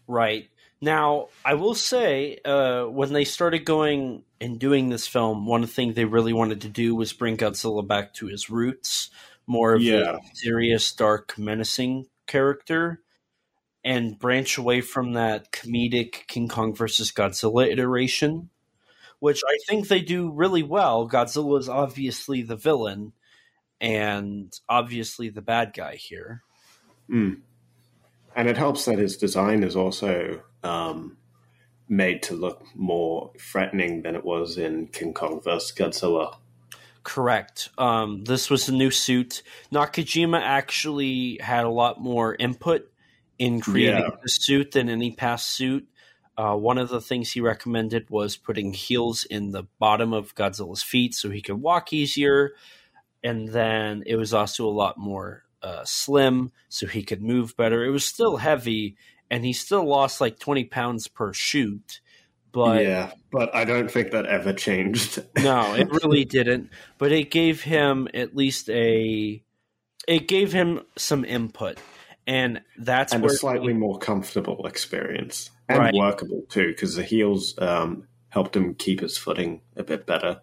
A: Right. Now, I will say, uh, when they started going and doing this film, one thing they really wanted to do was bring Godzilla back to his roots, more of
B: Yeah.
A: a serious, dark, menacing character, and branch away from that comedic King Kong versus Godzilla iteration, which I think they do really well. Godzilla is obviously the villain and obviously the bad guy here.
B: Mm. And it helps that his design is also um, made to look more threatening than it was in King Kong vs. Godzilla.
A: Correct. Um, this was a new suit. Nakajima actually had a lot more input in creating
B: Yeah.
A: the suit than any past suit. Uh, one of the things he recommended was putting heels in the bottom of Godzilla's feet so he could walk easier. And then it was also a lot more uh, slim so he could move better. It was still heavy, and he still lost like 20 pounds per shoot. But
B: yeah, but I don't think that ever changed. *laughs*
A: no, it really didn't. But it gave him at least a. It gave him some input, and that's
B: and a slightly more comfortable experience. And
A: Right.
B: workable too, because the heels um, helped him keep his footing a bit better.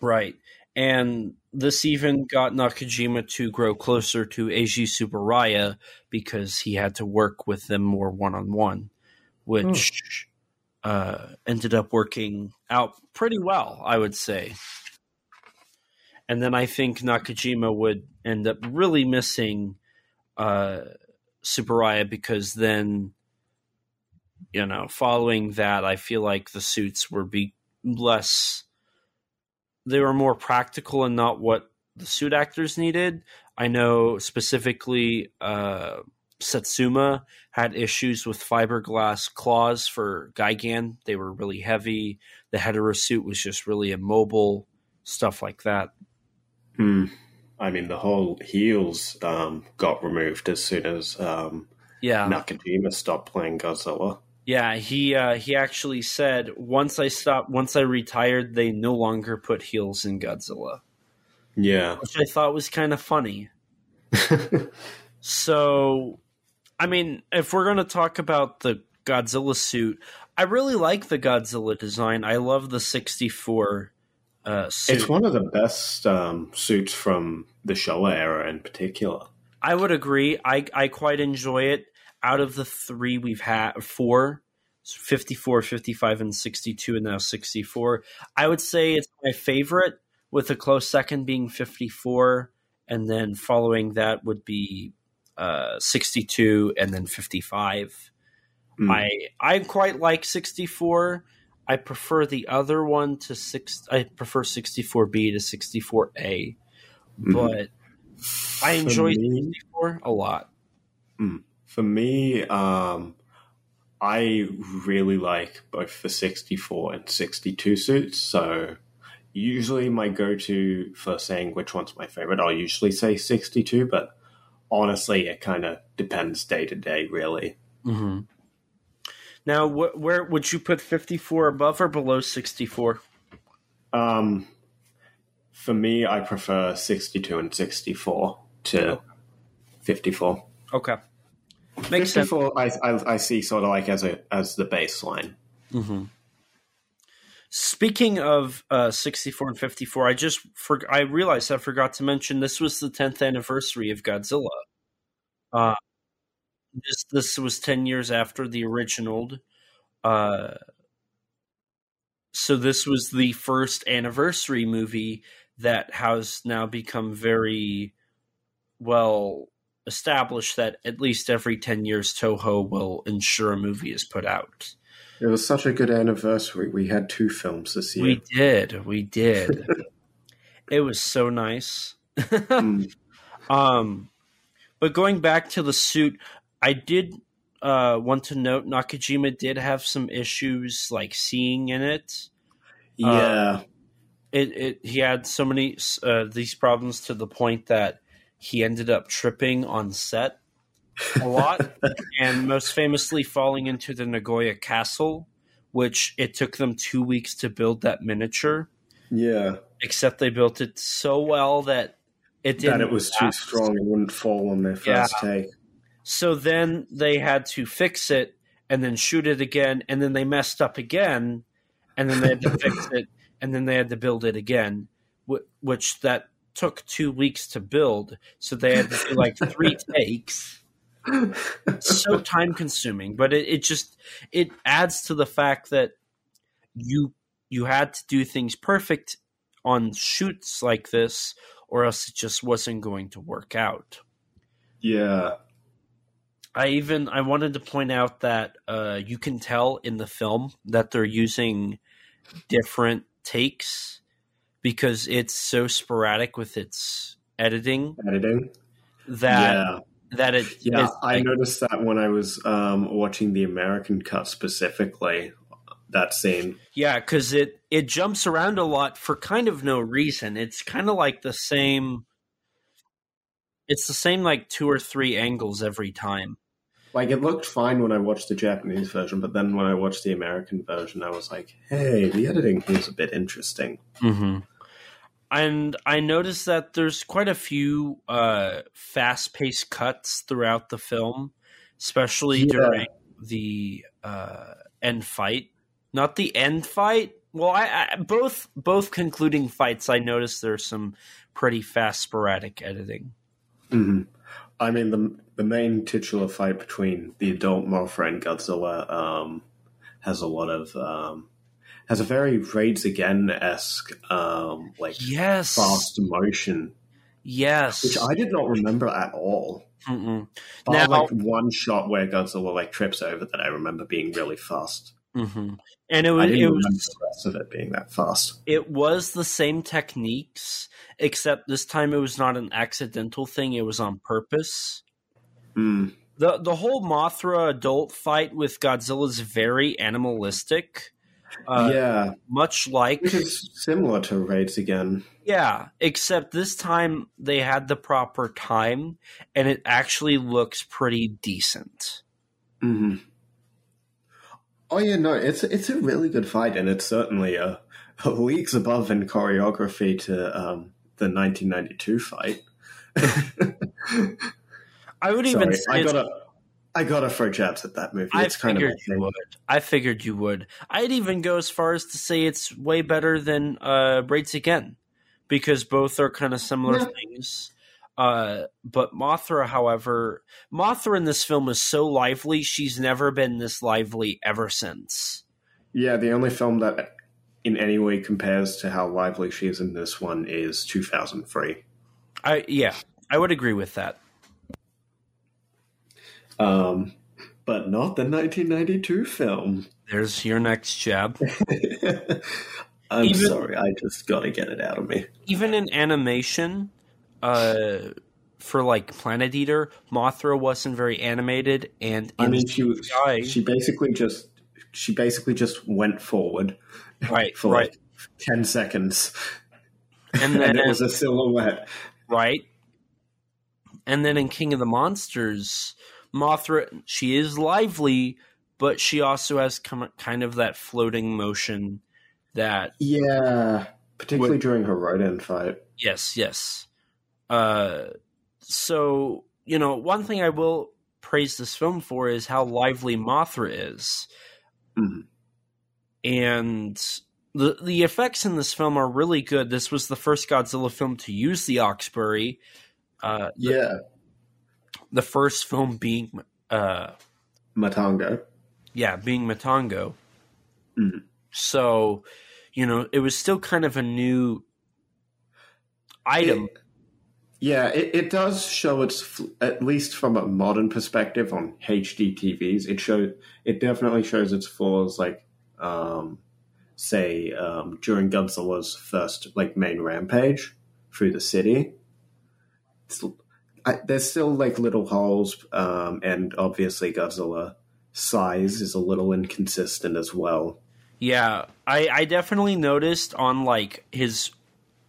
A: right. And this even got Nakajima to grow closer to Eiji Tsuburaya because he had to work with them more one on one, which uh, ended up working out pretty well, I would say. And then I think Nakajima would end up really missing uh, Tsuburaya because then, you know, following that, I feel like the suits were be less. They were more practical and not what the suit actors needed. I know specifically uh, Satsuma had issues with fiberglass claws for Gigan. They were really heavy. The Hedorah suit was just really immobile, stuff like that.
B: Hmm. I mean, the whole heels um, got removed as soon as um,
A: Yeah,
B: Nakajima stopped playing Godzilla.
A: yeah. He uh, he actually said once I stopped, once I retired, they no longer put heels in Godzilla,
B: Yeah.
A: which I thought was kind of funny. *laughs* So, I mean, if we're going to talk about the Godzilla suit, I really like the Godzilla design. I love the 64 uh, suit.
B: It's one of the best um, suits from the Showa era in particular.
A: I would agree. I, I quite enjoy it. Out of the three we've had, four 54, 55, and 62, and now 64. I would say it's my favorite, with a close second being 54, and then following that would be uh, 62, and then 55.
B: Mm.
A: I I quite like 64. I prefer the other one to six. I prefer 64B to 64A,
B: Mhm.
A: but I enjoy
B: me-
A: 64 a lot.
B: For me, um, I really like both the 64 and 62 suits. So usually my go-to for saying which one's my favorite, I'll usually say 62, but honestly, it kind of depends day to day, really.
A: Mm-hmm. Now, wh- where would you put 54 above or below 64?
B: Um, for me, I prefer 62 and 64 to 54.
A: Okay, makes sense.
B: 54, I, I, I see sort of like as a as the baseline.
A: Mm-hmm. Speaking of uh, 64 and 54, I just for- I realized I forgot to mention this was the 10th anniversary of Godzilla. Uh, this this was 10 years after the original. Uh, so this was the first anniversary movie that has now become very well established that at least every 10 years Toho will ensure a movie is put out.
B: It was such a good anniversary. We had two films this year.
A: We did. We *laughs* did. it was so nice.
B: Mm. *laughs*
A: um, but going back to the suit, I did uh, want to note Nakajima did have some issues like seeing in it.
B: yeah.
A: It, it he had so many uh, these problems to the point that he ended up tripping on set a lot, and most famously falling into the Nagoya Castle, which it took them two weeks to build that miniature.
B: yeah.
A: except they built it so well that it didn't
B: That it was too strong and wouldn't fall on their first take.
A: So then they had to fix it and then shoot it again, and then they messed up again, and then they had to fix it, *laughs* and then they had to build it again, which that took two weeks to build. So they had to do like three *laughs* takes. So time consuming, but it, it just it adds to the fact that you you had to do things perfect on shoots like this, or else it just wasn't going to work out.
B: Yeah.
A: I even I wanted to point out that uh, you can tell in the film that they're using different takes because it's so sporadic with its editing
B: Editing.
A: that
B: yeah.
A: That it
B: Yeah.
A: it's
B: I
A: like-
B: noticed that when I was um, watching the American cut specifically, that scene.
A: yeah because it it jumps around a lot for kind of no reason. It's kind of like the same. It's the same like two or three angles every time.
B: Like it looked fine when I watched the Japanese version, but then when I watched the American version, I was like, "Hey, the editing here's a bit interesting."
A: Mm-hmm. And I noticed that there's quite a few uh, fast-paced cuts throughout the film, especially
B: Yeah.
A: during the uh, end fight. Not the end fight. Well, I, I both both concluding fights. I noticed there's some pretty fast, sporadic editing.
B: hmm I mean, the the main titular fight between the adult Mothra and Godzilla um, has a lot of um, has a very Raids Again esque um, like
A: Yes,
B: fast motion,
A: yes.
B: which I did not remember at all.
A: Mm-mm. Now-
B: like one shot where Godzilla like trips over that I remember being really fast.
A: hmm And it
B: I
A: was
B: didn't
A: it was
B: the rest of it being that fast.
A: it was the same techniques, except this time it was not an accidental thing; it was on purpose.
B: Mm.
A: the The whole Mothra adult fight with Godzilla is very animalistic, uh,
B: yeah,
A: much like
B: which is similar to Raids Again.
A: yeah, except this time they had the proper time, and it actually looks pretty decent.
B: hmm Oh yeah, no, it's it's a really good fight, and it's certainly a, a leagues above in choreography to um, the 1992 fight. *laughs*
A: I would even say
B: I gotta I gotta throw jabs at that movie.
A: I
B: kind of
A: figured
B: my
A: you would. I figured you would. I'd even go as far as to say it's way better than uh, Raids Again, because both are kind of similar
B: Yeah.
A: things. Uh, but Mothra, however, Mothra in this film is so lively. She's never been this lively ever since.
B: Yeah, the only film that in any way compares to how lively she is in this one is 2003.
A: I yeah, I would agree with that.
B: Um, but not the 1992 film.
A: There's your next jab. *laughs*
B: I'm
A: Even-
B: sorry, I just got to get it out of me.
A: Even in animation, uh, for like Planet Eater, Mothra wasn't very animated, and
B: I mean, she was-
A: CGI
B: she basically just she basically just went forward
A: right, *laughs*
B: for
A: right,
B: like 10 seconds,
A: and *laughs*
B: and,
A: then
B: it was a silhouette.
A: right, and then in King of the Monsters, Mothra she is lively, but she also has come, kind of that floating motion that
B: Yeah, particularly during her Rodan fight.
A: Yes, yes. Uh, so you know, one thing I will praise this film for is how lively Mothra is,
B: Mhm.
A: and the the effects in this film are really good. This was the first Godzilla film to use the Oxberry. Uh, the,
B: Yeah,
A: the first film being, uh,
B: Matango.
A: yeah, being Matango.
B: Mhm.
A: So, you know, it was still kind of a new item.
B: It- yeah, it, it does show its at least from a modern perspective on HD TVs. It shows it definitely shows its flaws, like um, say um, during Godzilla's first like main rampage through the city. It's, I, there's still like little holes, um, and obviously Godzilla size is a little inconsistent as well.
A: Yeah, I, I definitely noticed on like his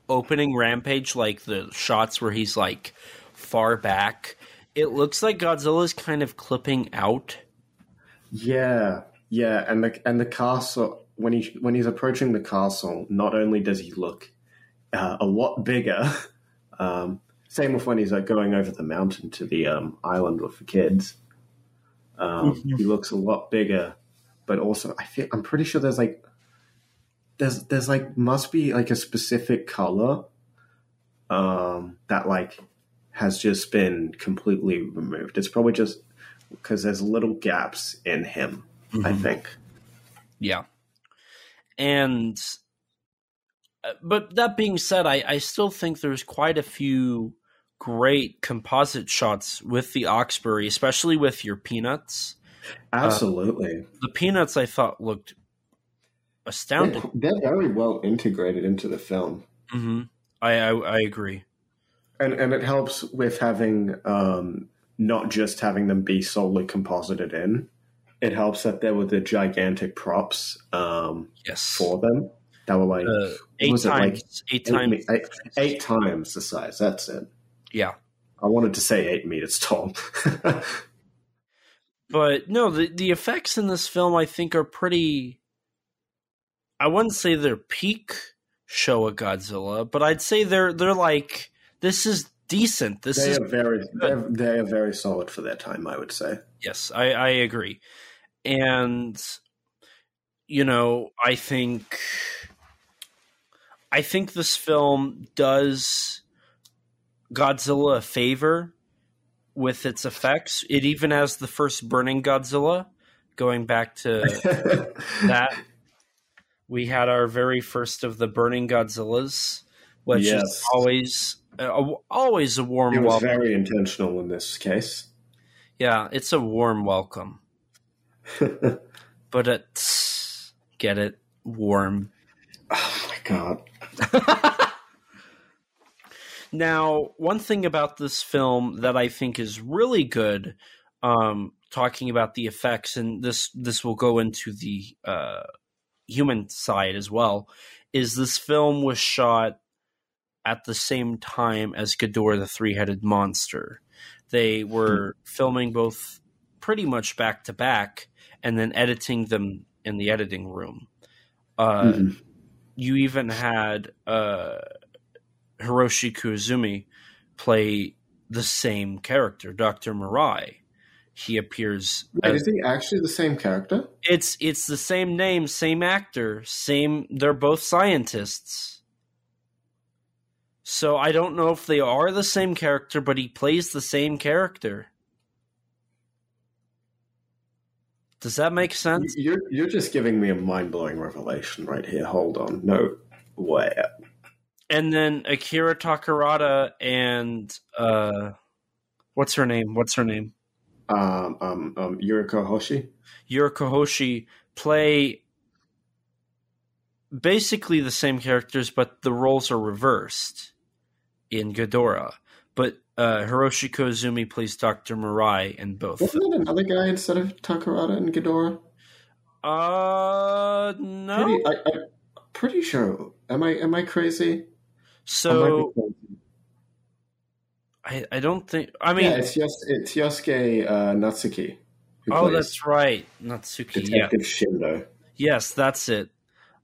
A: opening rampage, like the shots where he's like far back, it looks like Godzilla's kind of clipping out.
B: Yeah, yeah, and the and the castle when he when he's approaching the castle, not only does he look uh, a lot bigger, *laughs* um, same with when he's like going over the mountain to the um, island with the kids. Um, He looks a lot bigger, but also I feel I'm pretty sure there's like there's there's like must be like a specific color um, that like has just been completely removed. It's probably just because there's little gaps in him. I think.
A: Yeah. And, uh, but that being said, I, I still think there's quite a few great composite shots with the Oxberry, especially with your peanuts.
B: Absolutely,
A: The peanuts I thought looked astounding.
B: they're, they're very well integrated into the film,
A: hmm I, I I agree.
B: and and it helps with having um, not just having them be solely composited in. It helps that there were the gigantic props um,
A: Yes.
B: for them that were like
A: Uh, eight
B: it, like,
A: times. eight
B: eight,
A: times.
B: eight- eight times the size. That's it.
A: Yeah.
B: I wanted to say eight meters tall. *laughs*
A: But no, the the effects in this film I think are pretty. I wouldn't say they're peak Showa Godzilla, but I'd say they're they're like this is decent. This
B: they
A: is
B: are very they're, they are very solid for their time. I would say.
A: yes, I I agree, and you know I think I think this film does Godzilla a favor with its effects. It even has the first burning Godzilla, going back to *laughs* that we had our very first of the burning Godzillas, which is always uh, always a warm
B: it was
A: welcome.
B: very intentional in this case.
A: yeah, it's a warm welcome, *laughs* but it's get it warm.
B: Oh my god. *laughs*
A: Now, one thing about this film that I think is really good, um, talking about the effects, and this this will go into the uh, human side as well, is this film was shot at the same time as Ghidorah the Three Headed Monster. They were filming both pretty much back to back, and then editing them in the editing room. Uh,
B: Mhm.
A: you even had uh, Hiroshi Koizumi play the same character, Doctor Mirai. He appears.
B: Wait,
A: as-
B: is he actually the same character?
A: it's it's the same name, same actor, same. They're both scientists. So I don't know if they are the same character, but he plays the same character. Does that make sense?
B: You're you're just giving me a mind blowing revelation right here. Hold on, no way.
A: And then Akira Takarada and uh, what's her name? What's her name?
B: Um, um, um, Yuriko Hoshi.
A: Yuriko Hoshi play basically the same characters, but the roles are reversed in Ghidorah. But uh, Hiroshi Koizumi plays Dr. Mirai in both.
B: Wasn't it another guy instead of Takarada and Ghidorah?
A: Uh, no.
B: Pretty, I, I'm pretty sure. Am I am I crazy?
A: So
B: I
A: I, I don't think. I mean,
B: yeah, it's Yos, it's Yosuke uh, Natsuki.
A: Oh, that's right, Natsuki. Yeah,
B: Detective Shindo.
A: yes, that's it.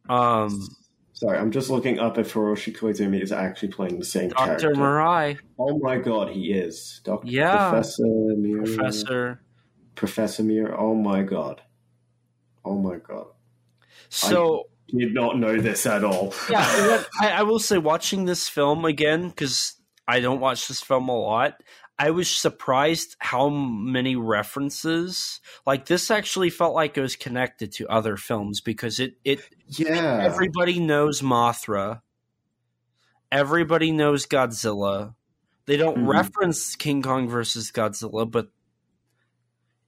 A: Um,
B: Sorry, I'm just looking up if Hiroshi Koizumi is actually playing the same
A: Dr.
B: character.
A: Mirai,
B: Oh my god, he is. Doctor
A: Yeah.
B: Professor Mira.
A: Professor.
B: Professor Mira. Oh my god. Oh my god.
A: So
B: Did not know this at all.
A: yeah, *laughs* I, I will say, watching this film again because I don't watch this film a lot. I was surprised how many references. Like this actually felt like it was connected to other films because it it
B: yeah.
A: everybody knows Mothra. Everybody knows Godzilla. They don't
B: Mhm.
A: reference King Kong versus Godzilla, but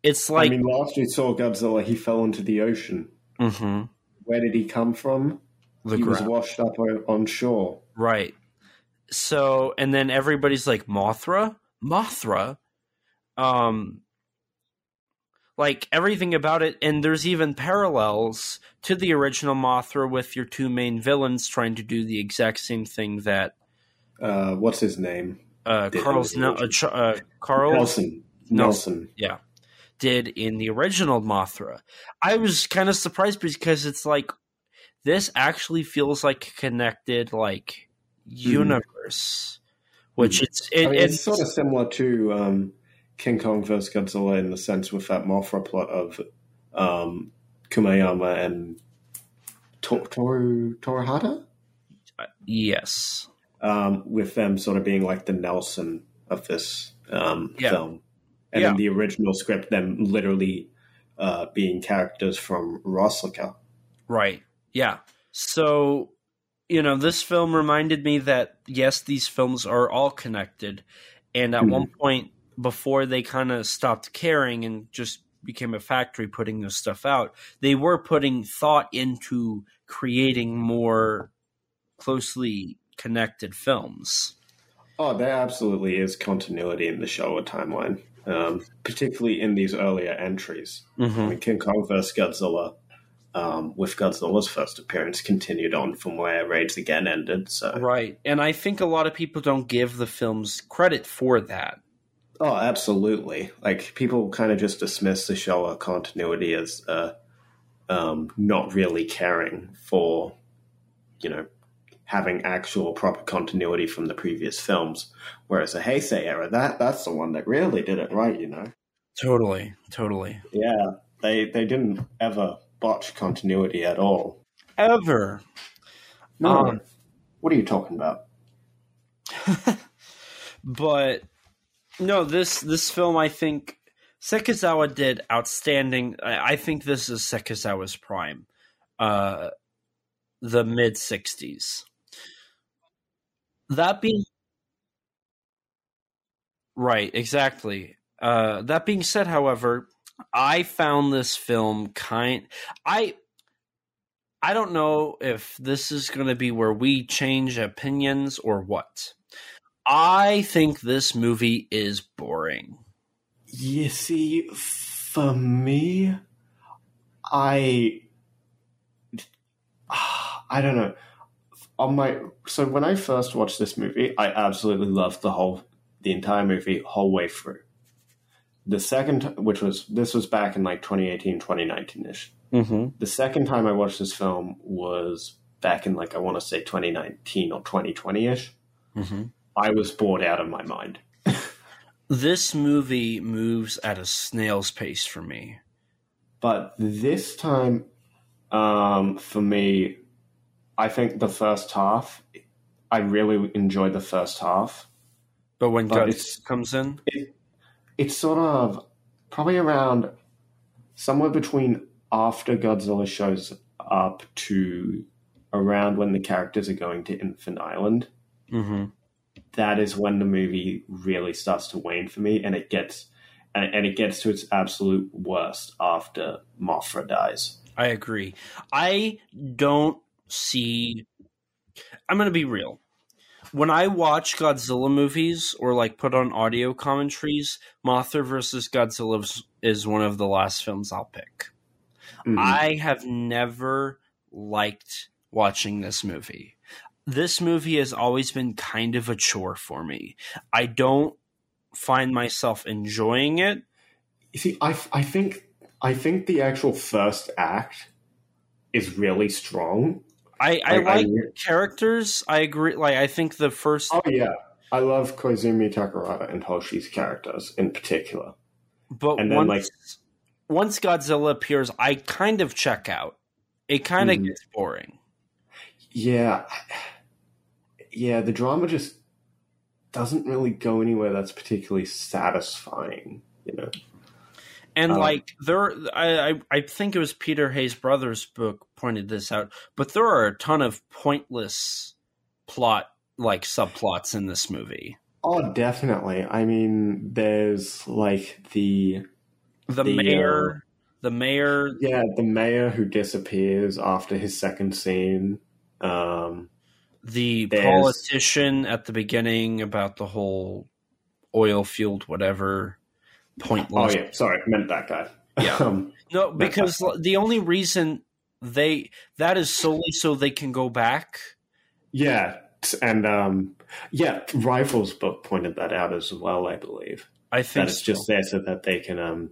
A: it's like I
B: mean, last we saw Godzilla, he fell into the ocean.
A: Mhm.
B: Where did he come from?
A: the
B: he was washed up on shore.
A: Right. So, and then everybody's like Mothra, Mothra, um, like everything about it, and there's even parallels to the original Mothra with your two main villains trying to do the exact same thing that
B: Uh, what's his name?
A: uh, Carl's no, uh, uh, Carl
B: Nelson. Nelson.
A: yeah did in the original Mothra. I was kind of surprised because it's like this actually feels like a connected like universe, which
B: Mhm.
A: it's it,
B: I mean,
A: it's,
B: it's sort of similar to um, King Kong vs. Godzilla in the sense with that Mothra plot of um, Kumayama and Tor- Toru Torihata,
A: yes,
B: um, with them sort of being like the Nelson of this um,
A: Yeah.
B: film, and
A: Yeah.
B: in the original script, them literally uh, being characters from Rolisica.
A: right, yeah. So you know, this film reminded me that yes, these films are all connected, and at
B: Mhm.
A: one point before they kind of stopped caring and just became a factory putting this stuff out, they were putting thought into creating more closely connected films.
B: Oh, there absolutely is continuity in the Showa timeline, um, particularly in these earlier entries. I
A: Mm-hmm.
B: mean, King Kong vs. Godzilla, um, with Godzilla's first appearance, continued on from where Raids Again ended. So,
A: Right. And I think a lot of people don't give the films credit for that.
B: oh, absolutely. Like people kind of just dismiss the Showa continuity as uh, um, not really caring for, you know, having actual proper continuity from the previous films. Whereas the Heisei era, that that's the one that really did it right. You know.
A: Totally. Totally.
B: Yeah, they they didn't ever botch continuity at all.
A: Ever.
B: No,
A: Um,
B: what are you talking about? *laughs*
A: but no, this this film I think Sekizawa did outstanding. I, I think this is Sekizawa's prime. Uh the mid 60s. That being Right, exactly. Uh, that being said, however, I found this film kind. I I don't know if this is going to be where we change opinions or what. I think this movie is boring.
B: You see, for me, I I don't know. On my so when I first watched this movie, I absolutely loved the whole the entire movie whole way through. The second, which was this was back in like 2018, 2019 ish.
A: Mm-hmm.
B: The second time I watched this film was back in like I want to say 2019 or 2020 ish.
A: Mm-hmm.
B: I was bored out of my mind. *laughs*
A: This movie moves at a snail's pace for me.
B: But this time, um, for me, I think the first half I really enjoyed the first half.
A: But when
B: But
A: Godzilla comes in,
B: It's sort of probably around somewhere between after Godzilla shows up to around when the characters are going to Infant Island.
A: hmm
B: That is when the movie really starts to wane for me, and it gets and, and it gets to its absolute worst after Mothra dies.
A: I agree. I don't see. I'm going to be real. When I watch Godzilla movies or like put on audio commentaries, Mothra versus Godzilla is- one of the last films I'll pick.
B: Mhm.
A: I have never liked watching this movie. This movie has always been kind of a chore for me. I don't find myself enjoying it.
B: You see, I, I think I think the actual first act is really strong.
A: I, I
B: Like, I
A: like
B: re-
A: characters. I agree. Like I think the first,
B: Oh yeah, I love Koizumi Takarada and Hoshi's characters in particular.
A: but
B: and then,
A: once
B: like-
A: once Godzilla appears, I kind of check out. It kind of
B: Mhm.
A: gets boring.
B: Yeah, yeah, the drama just doesn't really go anywhere that's particularly satisfying. You know,
A: And
B: Um,
A: like there, I, I think it was Peter Hayes' brother's book pointed this out. But there are a ton of pointless plot like subplots in this movie.
B: oh, definitely. I mean, there's like the
A: The,
B: The,
A: mayor, the mayor,
B: yeah, the mayor who disappears after his second scene. Um,
A: the
B: There's-
A: politician at the beginning about the whole oil field, whatever
B: oh yeah, sorry, meant that guy.
A: Yeah. *laughs*
B: Um,
A: No, because the only reason they that is solely so they can go back.
B: Yeah, and um, yeah, Ryfle's book pointed that out as well. I believe
A: I
B: that
A: think
B: it's
A: so.
B: just there so that they can um,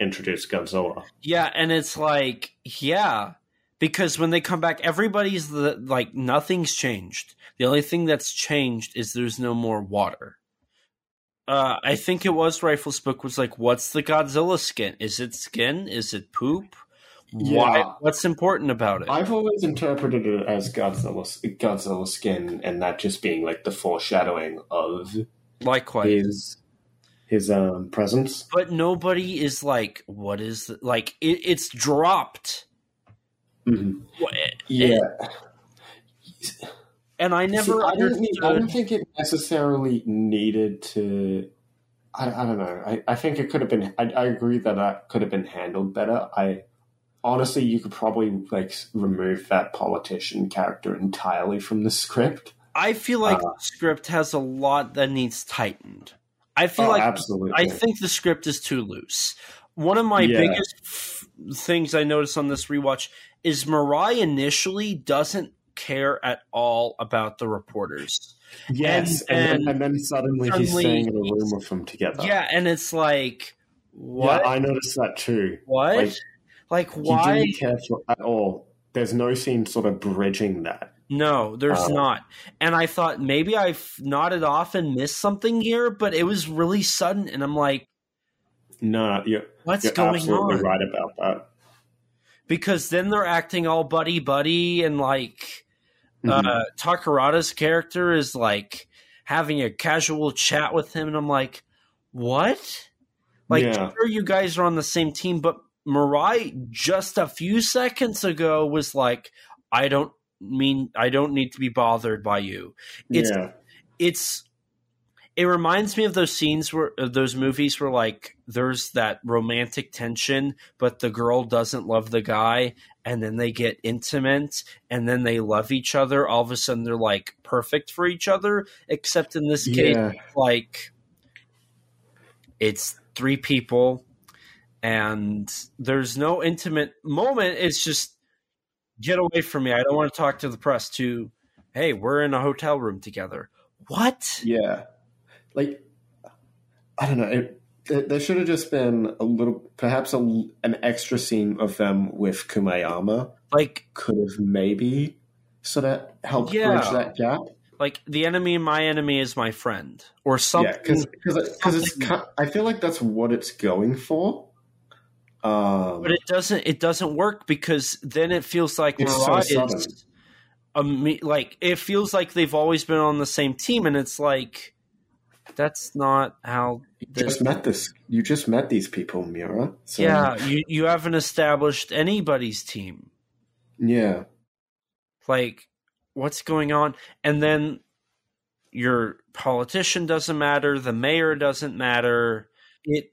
B: introduce Godzilla.
A: yeah, and it's like yeah, because when they come back, everybody's the, like nothing's changed. The only thing that's changed is there's no more water. Uh, I think it was Ryfle's book was like, what's the Godzilla skin? Is it skin? Is it poop? Why? What's important about it?
B: I've always interpreted it as Godzilla, Godzilla skin, and that just being like the foreshadowing of
A: Likewise.
B: his his um, presence.
A: but nobody is like, what is the, like? It, it's dropped,
B: Mhm.
A: Wha-
B: Yeah,
A: and I never
B: See, I, don't need- I don't think it necessarily needed to. I, I don't know. I, I think it could have been. I, I agree that that could have been handled better. I honestly, you could probably like remove that politician character entirely from the script.
A: I feel like
B: Uh,
A: the script has a lot that needs tightened. I feel
B: Oh,
A: like
B: absolutely.
A: I think the script is too loose. One of my
B: Yeah.
A: biggest f- things I noticed on this rewatch is Miura initially doesn't care at all about the reporters.
B: yes,
A: and-
B: and,
A: and
B: and, then suddenly, he's
A: suddenly
B: staying in a room with them together.
A: Yeah, and it's like what?
B: Yeah, I noticed that too.
A: what?
B: like,
A: Like,
B: He
A: why?
B: didn't care for at all. There's no scene sort of bridging that.
A: No, there's
B: Oh.
A: not. And I thought maybe I f- nodded off and missed something here, but it was really sudden, and I'm like,
B: No, you're,
A: what's
B: you're
A: going
B: absolutely
A: on?
B: right about that.
A: Because then they're acting all buddy buddy, and like
B: Mhm.
A: uh, Takarada's character is like having a casual chat with him, and I'm like, what? Like,
B: Yeah.
A: sure, you guys are on the same team, but Miura just a few seconds ago was like, I don't mean I don't need to be bothered by you. it's-
B: yeah.
A: it's it reminds me of those scenes where those movies where like there's that romantic tension but the girl doesn't love the guy and then they get intimate and then they love each other. All of a sudden they're like perfect for each other except in this case
B: Yeah.
A: like it's three people and there's no intimate moment. It's just get away from me. I don't want to talk to the press to hey we're in a hotel room together. What?
B: Yeah. Like, I don't know. It, there, there should have just been a little, perhaps a, an extra scene of them with Kumayama
A: like
B: could have maybe sort of helped
A: Yeah.
B: bridge that gap.
A: like the enemy my enemy is my friend or something
B: Yeah, because it's. I feel like that's what it's going for. Um,
A: but it doesn't it doesn't work because then it feels like
B: It's so
A: is like it feels like they've always been on the same team, and it's like that's not how.
B: You just met this. You just met these people, Miura. So,
A: yeah, you you haven't established anybody's team.
B: yeah.
A: Like, what's going on? And then your politician doesn't matter. The mayor doesn't matter. It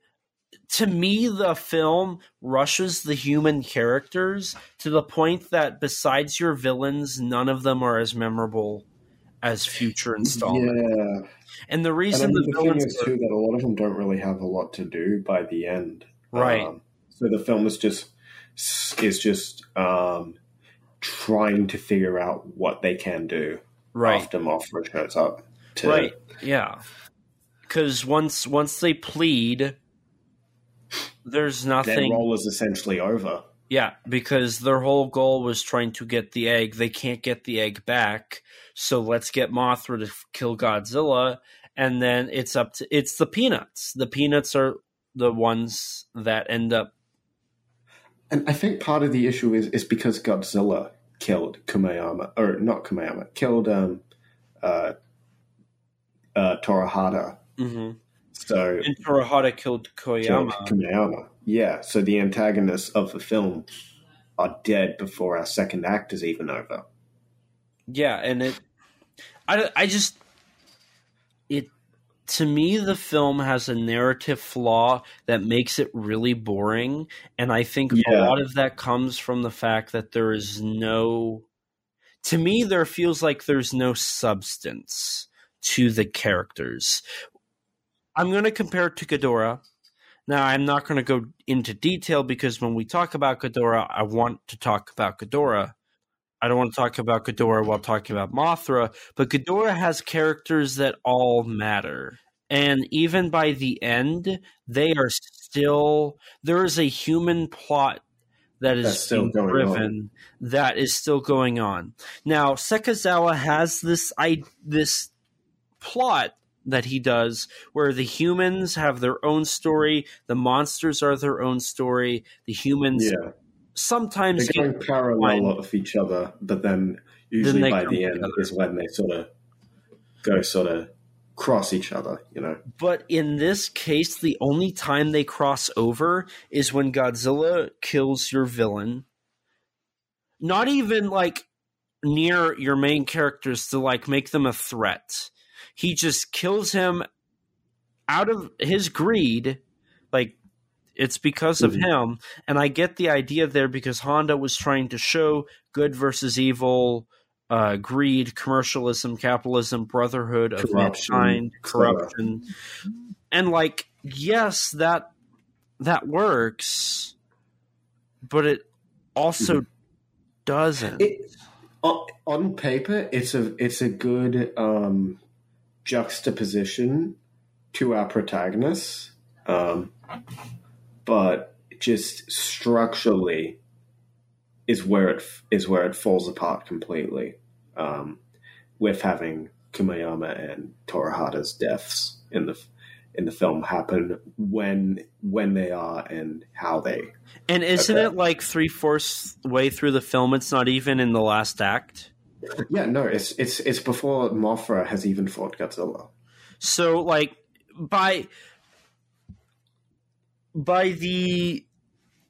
A: to me, the film rushes the human characters to the point that besides your villains, none of them are as memorable as future installments. And the reason
B: mean,
A: the
B: the thing is
A: are-
B: too that a lot of them don't really have a lot to do by the end.
A: Right.
B: Um, so the film is just is just um, trying to figure out what they can do
A: right,
B: after Mothra shows up. To,
A: right, yeah. Because once once they plead, there's nothing.
B: Their role is essentially over.
A: Yeah, because their whole goal was trying to get the egg. They can't get the egg back, so let's get Mothra to kill Godzilla, and then it's up to it's the peanuts. The peanuts are the ones that end up.
B: And I think part of the issue is is because Godzilla killed Kumayama, or not Kumayama, killed um, uh, uh, Torahata.
A: Mm-hmm.
B: So
A: And Torahata killed
B: killed
A: Koyama.
B: Kumayama. Yeah, so the antagonists of the film are dead before our second act is even over.
A: Yeah, and it, I, I just, it, to me, the film has a narrative flaw that makes it really boring. And I think a lot of that comes from the fact that there is no, to me, there feels like there's no substance to the characters. I'm going to compare it to Ghidorah. Now, I'm not going to go into detail because when we talk about Ghidorah, I want to talk about Ghidorah. I don't want to talk about Ghidorah while talking about Mothra, but Ghidorah has characters that all matter. And even by the end, they are still there is a human plot that is
B: That's still
A: driven that is still going on. Now, Sekizawa has this I this plot that he does where the humans have their own story, the monsters are their own story, the humans
B: Yeah,
A: sometimes
B: they're going parallel of each other, but then usually
A: they
B: by the end
A: together.
B: is when they sort of go sort of cross each other. You know,
A: But in this case, the only time they cross over is when Godzilla kills your villain. Not even like near your main characters to like make them a threat. He just kills him out of his greed. Like it's because of
B: Mhm.
A: him. And I get the idea there because Honda was trying to show good versus evil, uh, greed, commercialism, capitalism, brotherhood of
B: Corruption,
A: mankind, corruption. And like, yes, that that works, but it also doesn't.
B: it, on, on paper, it's a it's a good um, juxtaposition to our protagonists, um, but just structurally is where it is where it falls apart completely. Um, with having Kumayama and Torahata's deaths in the in the film happen when when they are and how they
A: and isn't
B: okay.
A: it like three fourths way through the film? It's not even in the last act.
B: Yeah no it's it's it's before Mothra has even fought Godzilla
A: So like by by the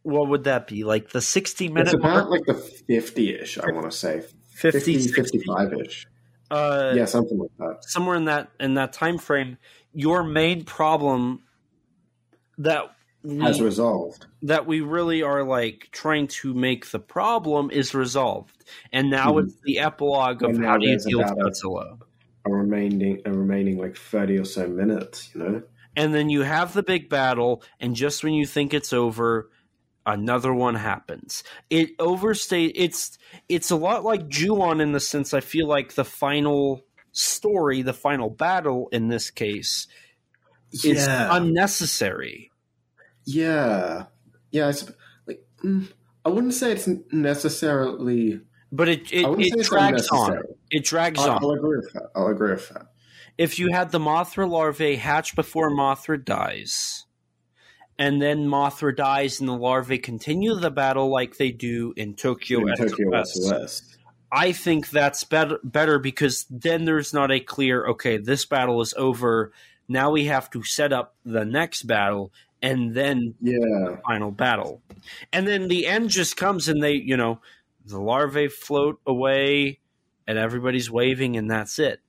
A: what would that be? Like the sixty minute
B: it's about
A: mark?
B: like the 50ish i want to say
A: 50,
B: 50 55ish
A: Uh,
B: yeah something like that
A: somewhere in that in that time frame, your main problem that
B: has resolved.
A: that we really are like trying to make the problem is resolved, and now
B: Mhm.
A: it's the epilogue of
B: And
A: how do you
B: there's
A: deal with
B: about a-
A: Godzilla.
B: a remaining a remaining like 30 or so minutes you know?
A: And then you have the big battle and just when you think it's over another one happens. It overstay it's it's a lot like Ju-on in the sense i feel like the final story the final battle in this case is
B: yeah.
A: unnecessary
B: yeah. Yeah it's like mm, i wouldn't say it's necessarily
A: but it it,
B: i
A: it drags on. it drags
B: I'll,
A: on.
B: I'll agree with that. I'll agree with that.
A: If you had the Mothra larvae hatch before Mothra dies, and then Mothra dies and the larvae continue the battle like they do in Tokyo,
B: in Tokyo
A: SOS. I think that's better better because then there's not a clear okay, this battle is over. Now we have to set up the next battle and then
B: Yeah.
A: final battle. And then the end just comes and they, you know, the larvae float away and everybody's waving and that's it.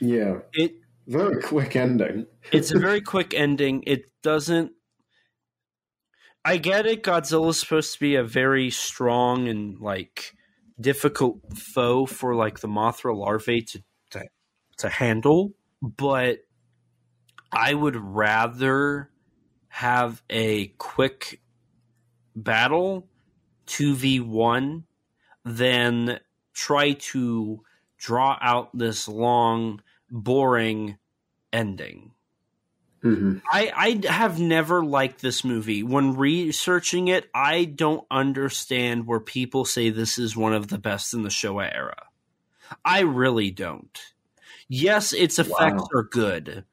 B: Yeah.
A: It
B: Very quick ending.
A: it's a very *laughs* quick ending. It doesn't I get it. Godzilla's supposed to be a very strong and like difficult foe for like the Mothra larvae to to, to handle, but I would rather have a quick battle 2v1 then try to draw out this long boring ending.
B: hmm
A: I, I have never liked this movie. When researching it, I don't understand where people say this is one of the best in the Showa era. I really don't. Yes, its effects
B: Wow.
A: are good.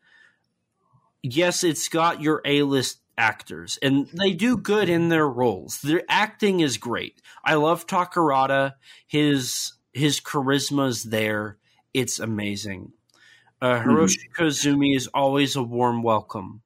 A: Yes, it's got your A list actors, and they do good in their roles. Their acting is great. I love Takarada. His his charisma's there. It's amazing. Uh, Hiroshi Koizumi is always a warm welcome.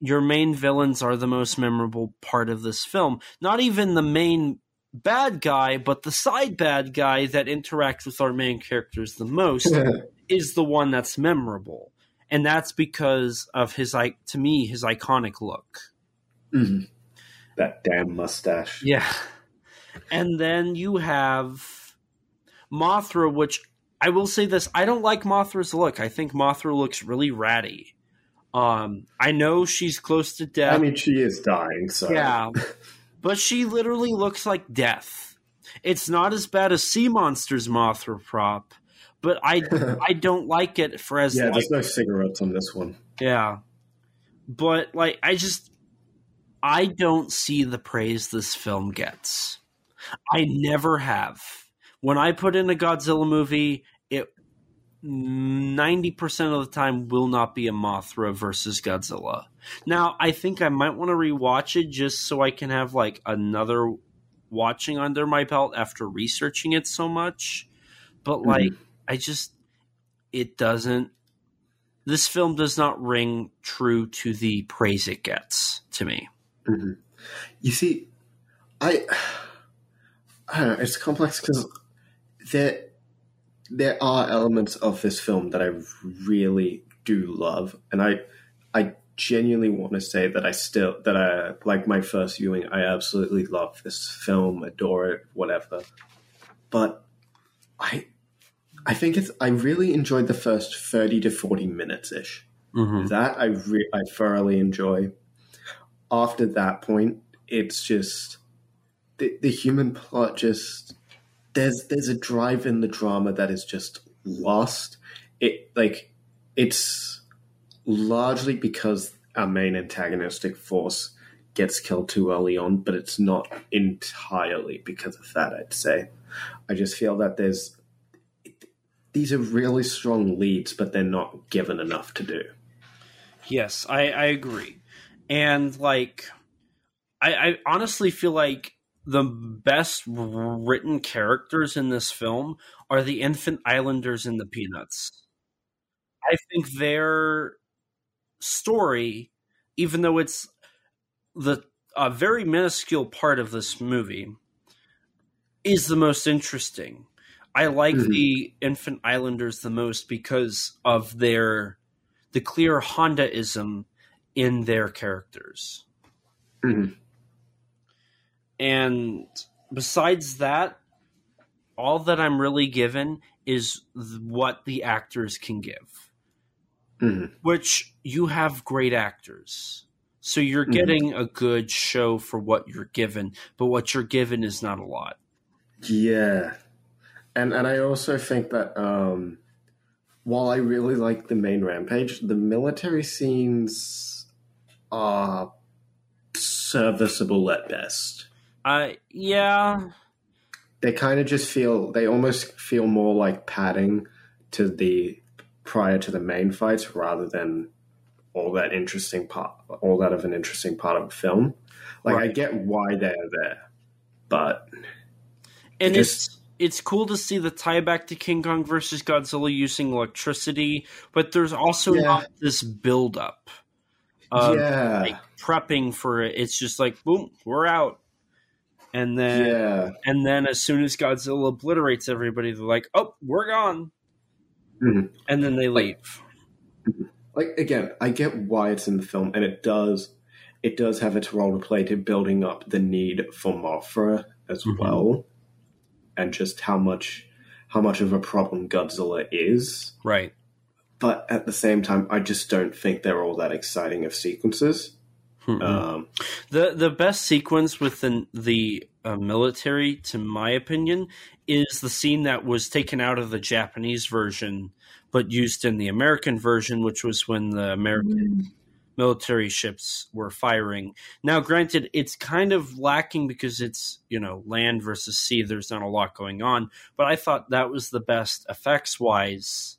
A: Your main villains are the most memorable part of this film. Not even the main bad guy, but the side bad guy that interacts with our main characters the most *laughs* is the one that's memorable. And that's because of his, i- to me, his iconic look.
B: hmm That damn mustache.
A: Yeah. And then you have Mothra, which I will say this I don't like Mothra's look. I think Mothra looks really ratty. Um, I know she's close to death.
B: I mean, she is dying, so
A: yeah. *laughs* But she literally looks like death. It's not as bad as Sea Monster's Mothra prop, but I *laughs* I don't like it for as
B: yeah.
A: like,
B: There's no cigarettes on this one.
A: yeah. But like I just I don't see the praise this film gets. I never have. When I put in a Godzilla movie, it 90% of the time will not be a Mothra versus Godzilla. Now, I think I might want to rewatch it just so I can have like another watching under my belt after researching it so much. But like I just it doesn't this film does not ring true to the praise it gets to me.
B: hmm You see, I, I don't know. It's complex because there there are elements of this film that I really do love, and I I genuinely want to say that I still that I like my first viewing. I absolutely love this film, adore it, whatever. But I I think it's I really enjoyed the first thirty to forty minutes ish.
A: Mm-hmm.
B: That I re- I thoroughly enjoy. After that point, it's just the the human plot just there's there's a drive in the drama that is just lost. It like it's largely because our main antagonistic force gets killed too early on, but it's not entirely because of that. I'd say. I just feel that there's these are really strong leads, but they're not given enough to do.
A: Yes, I, I agree. And like I, I honestly feel like the best written characters in this film are the infant islanders and the peanuts. I think their story, even though it's the a very minuscule part of this movie, is the most interesting. I like
B: Mhm.
A: the infant islanders the most because of their the clear Hondaism in their characters.
B: Mhm.
A: And besides that, all that I'm really given is what the actors can give,
B: Mhm.
A: which you have great actors. So you're
B: Mhm.
A: getting a good show for what you're given, but what you're given is not a lot.
B: Yeah, and and I also think that um, while I really like the main rampage, the military scenes are serviceable at best.
A: I yeah,
B: They kind of just feel they almost feel more like padding to the prior to the main fights rather than all that interesting part, all that of an interesting part of the film. Like I get why they're there, but
A: and
B: Just-
A: it's it's cool to see the tie back to King Kong versus Godzilla using electricity, but there's also
B: Yeah.
A: not this build up. Of,
B: yeah,
A: like prepping for it. It's just like boom, we're out. And then
B: yeah.
A: and then as soon as Godzilla obliterates everybody, they're like, "Oh, we're gone."
B: Mhm.
A: And then they leave.
B: like again, I get why it's in the film, and it does it does have its role to play to building up the need for Mothra as
A: Mhm.
B: well, and just how much how much of a problem Godzilla is.
A: Right.
B: But at the same time, I just don't think they're all that exciting of sequences.
A: Mhm.
B: Um,
A: The the best sequence within the uh, military, to my opinion, is the scene that was taken out of the Japanese version but used in the American version, which was when the American military ships were firing. Now, granted, it's kind of lacking because it's you know land versus sea. There's not a lot going on, but I thought that was the best effects wise.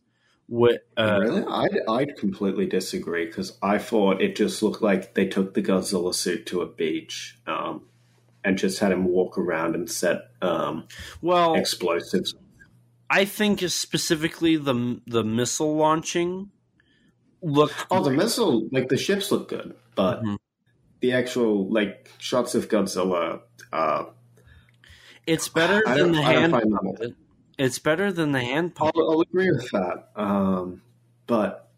A: Uh,
B: really, I'd, I'd completely disagree because I thought it just looked like they took the Godzilla suit to a beach um, and just had him walk around and set um,
A: well,
B: explosives
A: I think specifically the the missile launching looked
B: Oh, the missile, like the ships look good, but
A: Mhm.
B: the actual like shots of Godzilla, uh,
A: it's better than the hand
B: find them-
A: puppet. It's better than the hand
B: I'll. I'll agree with that. Um, but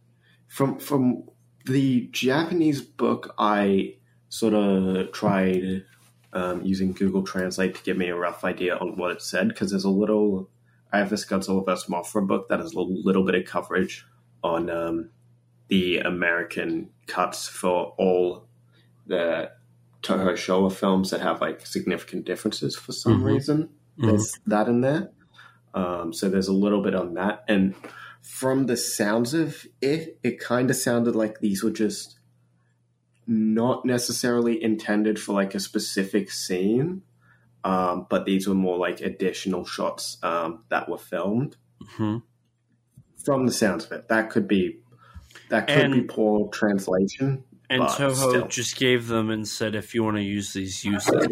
B: from from the Japanese book, I sort of tried um, using Google Translate to give me a rough idea on what it said because there's a little. I have this Godzilla vs Mothra book that has a little, little bit of coverage on um, the American cuts for all the Toho Showa films that have like significant differences for some
A: Mhm.
B: reason. There's that in there. Um, so there's a little bit on that. And from the sounds of it, it kind of sounded like these were just not necessarily intended for like a specific scene, um, but these were more like additional shots um, that were filmed.
A: Mhm.
B: From the sounds of it, that could be that could
A: And-
B: be poor translation.
A: And Toho
B: still.
A: just gave them and said, "If you want to use these, use them."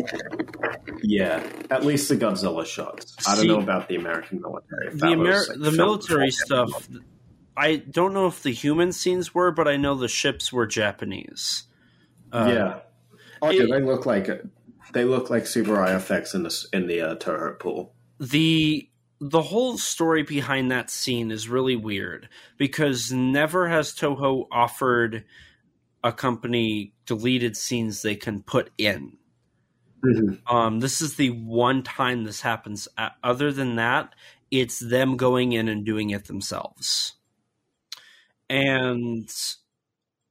B: Yeah, at least the Godzilla shots. I don't know about the American military.
A: the
B: that
A: Amer-
B: was, like,
A: the military stuff. I don't know if the human scenes were, but I know the ships were Japanese. Uh,
B: yeah. Oh,
A: it-
B: yeah, they look like they look like Super effects in the in the uh, Toho pool.
A: the the whole story behind that scene is really weird because never has Toho offered a company deleted scenes they can put in. Um, this is the one time this happens. Other than that, it's them going in and doing it themselves. And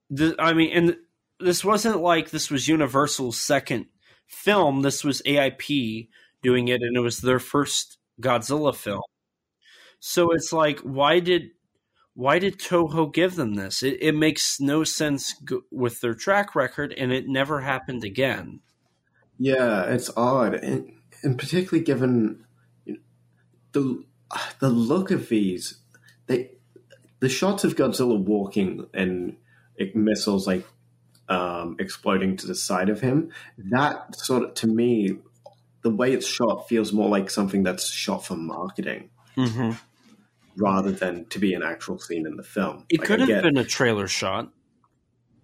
A: the, I mean, and this wasn't like this was Universal's second film. This was AIP doing it, and it was their first Godzilla film. So it's like, why did why did Toho give them this? It, it makes no sense g- with their track record, and it never happened again.
B: Yeah, it's odd, and, and particularly given the the look of these, they the shots of Godzilla walking and missiles like um, exploding to the side of him. That sort of to me, the way it's shot feels more like something that's shot for marketing
A: Mm-hmm.
B: rather than to be an actual scene in the film.
A: It
B: Like,
A: could have
B: get-
A: been a trailer shot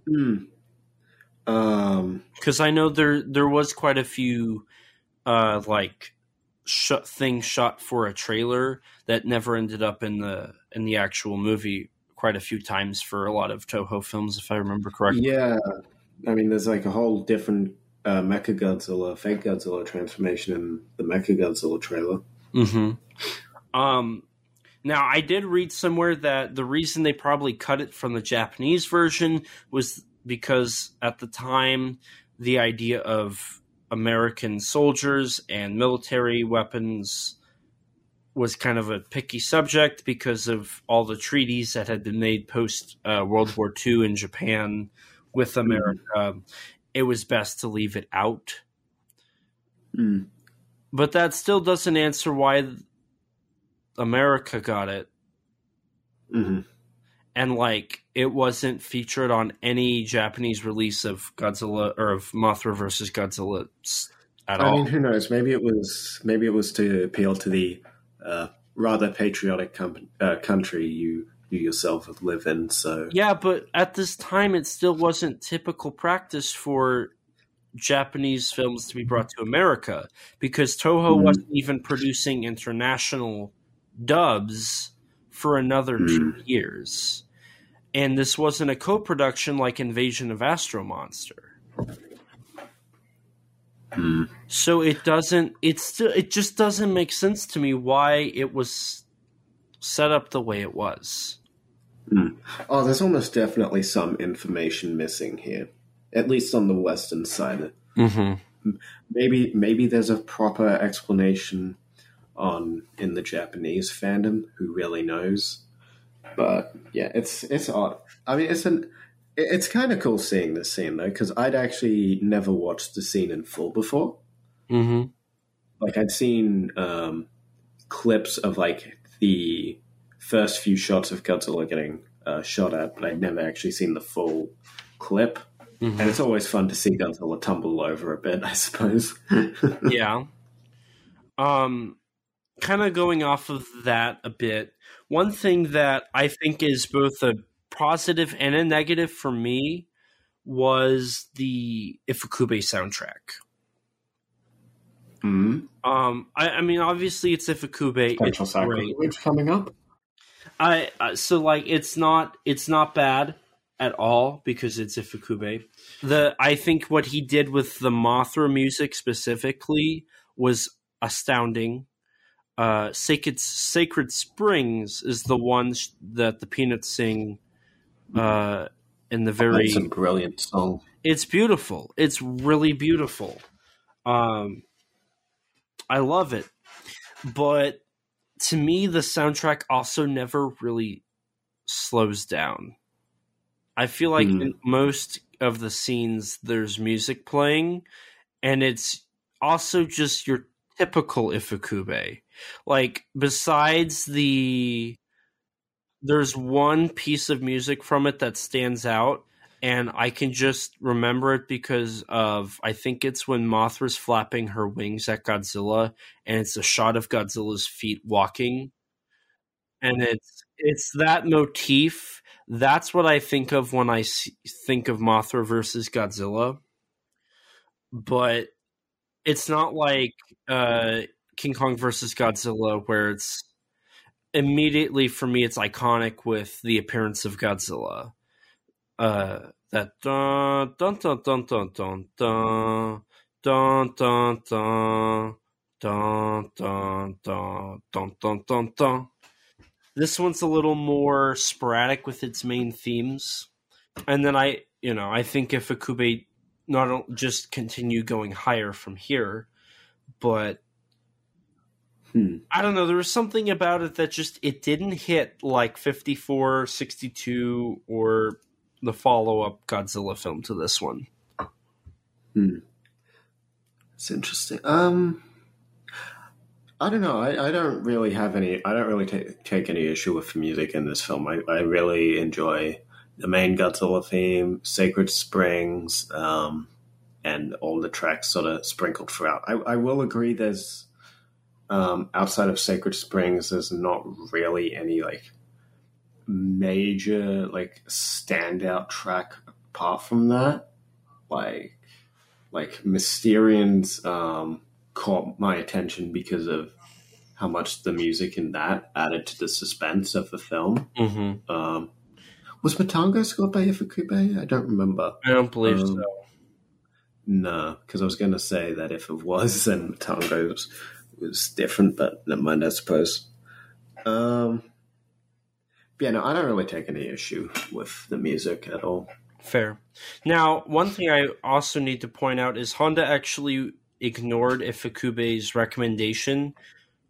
B: Hmm. Um.
A: because I know there there was quite a few uh, like shot things shot for a trailer that never ended up in the in the actual movie quite a few times for a lot of Toho films, if I remember correctly.
B: Yeah, I mean, there's like a whole different uh, Mecha Godzilla, fake Godzilla transformation in the Mecha Godzilla trailer.
A: Mm-hmm. Um, now, I did read somewhere that the reason they probably cut it from the Japanese version was because at the time, the idea of American soldiers and military weapons was kind of a picky subject because of all the treaties that had been made post uh, World War II in Japan with America. It was best to leave it out
B: Mm.
A: but that still doesn't answer why America got it
B: hmm
A: and like it wasn't featured on any Japanese release of Godzilla or of Mothra versus Godzilla at
B: I
A: all.
B: I mean, who knows? Maybe it was maybe it was to appeal to the uh, rather patriotic com- uh, country you you yourself live in. So
A: Yeah, but at this time, it still wasn't typical practice for Japanese films to be brought to America because Toho
B: Mhm.
A: wasn't even producing international dubs for another two years. And this wasn't a co production like Invasion of Astro Monster.
B: Hmm.
A: So it doesn't, it still, it just doesn't make sense to me why it was set up the way it was.
B: Oh, there's almost definitely some information missing here, at least on the western side.
A: Mm-hmm.
B: Maybe maybe there's a proper explanation on in the Japanese fandom. Who really knows? But yeah, it's it's odd. I mean, it's an it's kind of cool seeing this scene though, because I'd actually never watched the scene in full before.
A: Mm-hmm.
B: Like I'd seen um, clips of like the first few shots of Godzilla getting uh, shot at, but I'd never actually seen the full clip.
A: Mhm.
B: And it's always fun to see Godzilla tumble over a bit, *laughs* I suppose. *laughs*
A: yeah. Um, kind of going off of that a bit. One thing that I think is both a positive and a negative for me was the Ifukube soundtrack.
B: mm
A: Um, I, I mean, obviously it's Ifukube.
B: Potential
A: It's great.
B: coming up.
A: I so like it's not it's not bad at all because it's Ifukube. The I think what he did with the Mothra music specifically was astounding. Uh, Sacred Sacred Springs is the one sh- that the Peanuts sing. Uh, in the very
B: That's a brilliant song.
A: it's beautiful. It's really beautiful. Um, I love it, but to me, the soundtrack also never really slows down. I feel like
B: Mhm.
A: in most of the scenes, there's music playing, and it's also just your typical Ifukube. Like, besides the. There's one piece of music from it that stands out, and I can just remember it because of I think it's when Mothra's flapping her wings at Godzilla, and it's a shot of Godzilla's feet walking, and it's it's that motif. That's what I think of when I think of Mothra versus Godzilla, but it's not like uh, King Kong versus Godzilla where it's immediately for me it's iconic with the appearance of Godzilla uh that dun dun dun dun dun dun dun dun dun dun dun dun dun dun dun dun dun this one's a little more sporadic with its main themes and then i you know i think Ifukube not just continue going higher from here but
B: Hmm.
A: I don't know. There was something about it that just it didn't hit like 54, 62, or the follow up Godzilla film to this one.
B: It's interesting. Um, I don't know. I, I don't really have any. I don't really ta- take any issue with the music in this film. I, I really enjoy the main Godzilla theme, Sacred Springs, um, and all the tracks sort of sprinkled throughout. I, I will agree. There's um, outside of Sacred Springs, there's not really any like major like standout track apart from that. Like like Mysterians um, caught my attention because of how much the music in that added to the suspense of the film.
A: Mm-hmm.
B: Um, was Matango scored by Ifukube? I don't remember.
A: I don't believe
B: Um,
A: so.
B: No, because I was going to say that if it was, *laughs* then Matango was, was different, but never mind, I suppose. Um, yeah, no, I don't really take any issue with the music at all.
A: Fair. Now, one thing I also need to point out is Honda actually ignored Ifukube's recommendation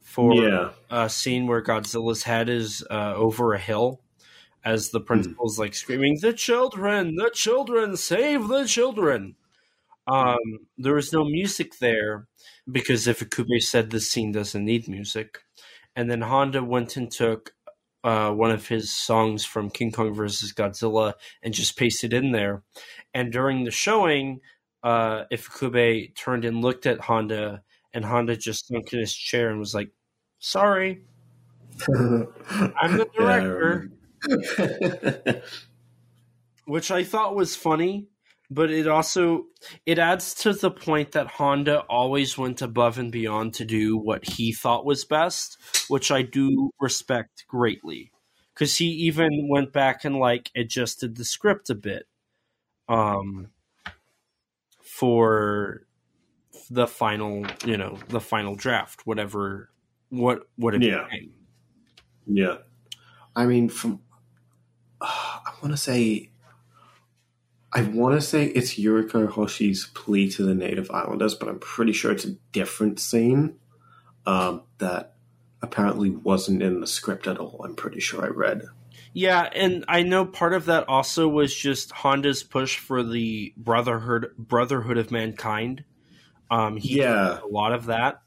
A: for
B: yeah.
A: a scene where Godzilla's head is uh, over a hill as the principal's like screaming, The children, the children, save the children. Um, there was no music there because Ifukube said this scene doesn't need music. And then Honda went and took uh, one of his songs from King Kong versus Godzilla and just pasted in there. And during the showing, uh, Ifukube turned and looked at Honda, and Honda just sunk in his chair and was like, "Sorry, *laughs* I'm the director,"
B: Yeah, *laughs*
A: which I thought was funny. But it also it adds to the point that Honda always went above and beyond to do what he thought was best, which I do respect greatly. Because he even went back and like adjusted the script a bit, um, for the final, you know, the final draft, whatever, what what it
B: Yeah.
A: became.
B: yeah. I mean, from *sighs* I want to say, I want to say it's Yuriko Hoshi's plea to the Native Islanders, but I'm pretty sure it's a different scene um, that apparently wasn't in the script at all. I'm pretty sure I read.
A: Yeah, and I know part of that also was just Honda's push for the brotherhood brotherhood of mankind. Um, he
B: Yeah.
A: did a lot of that.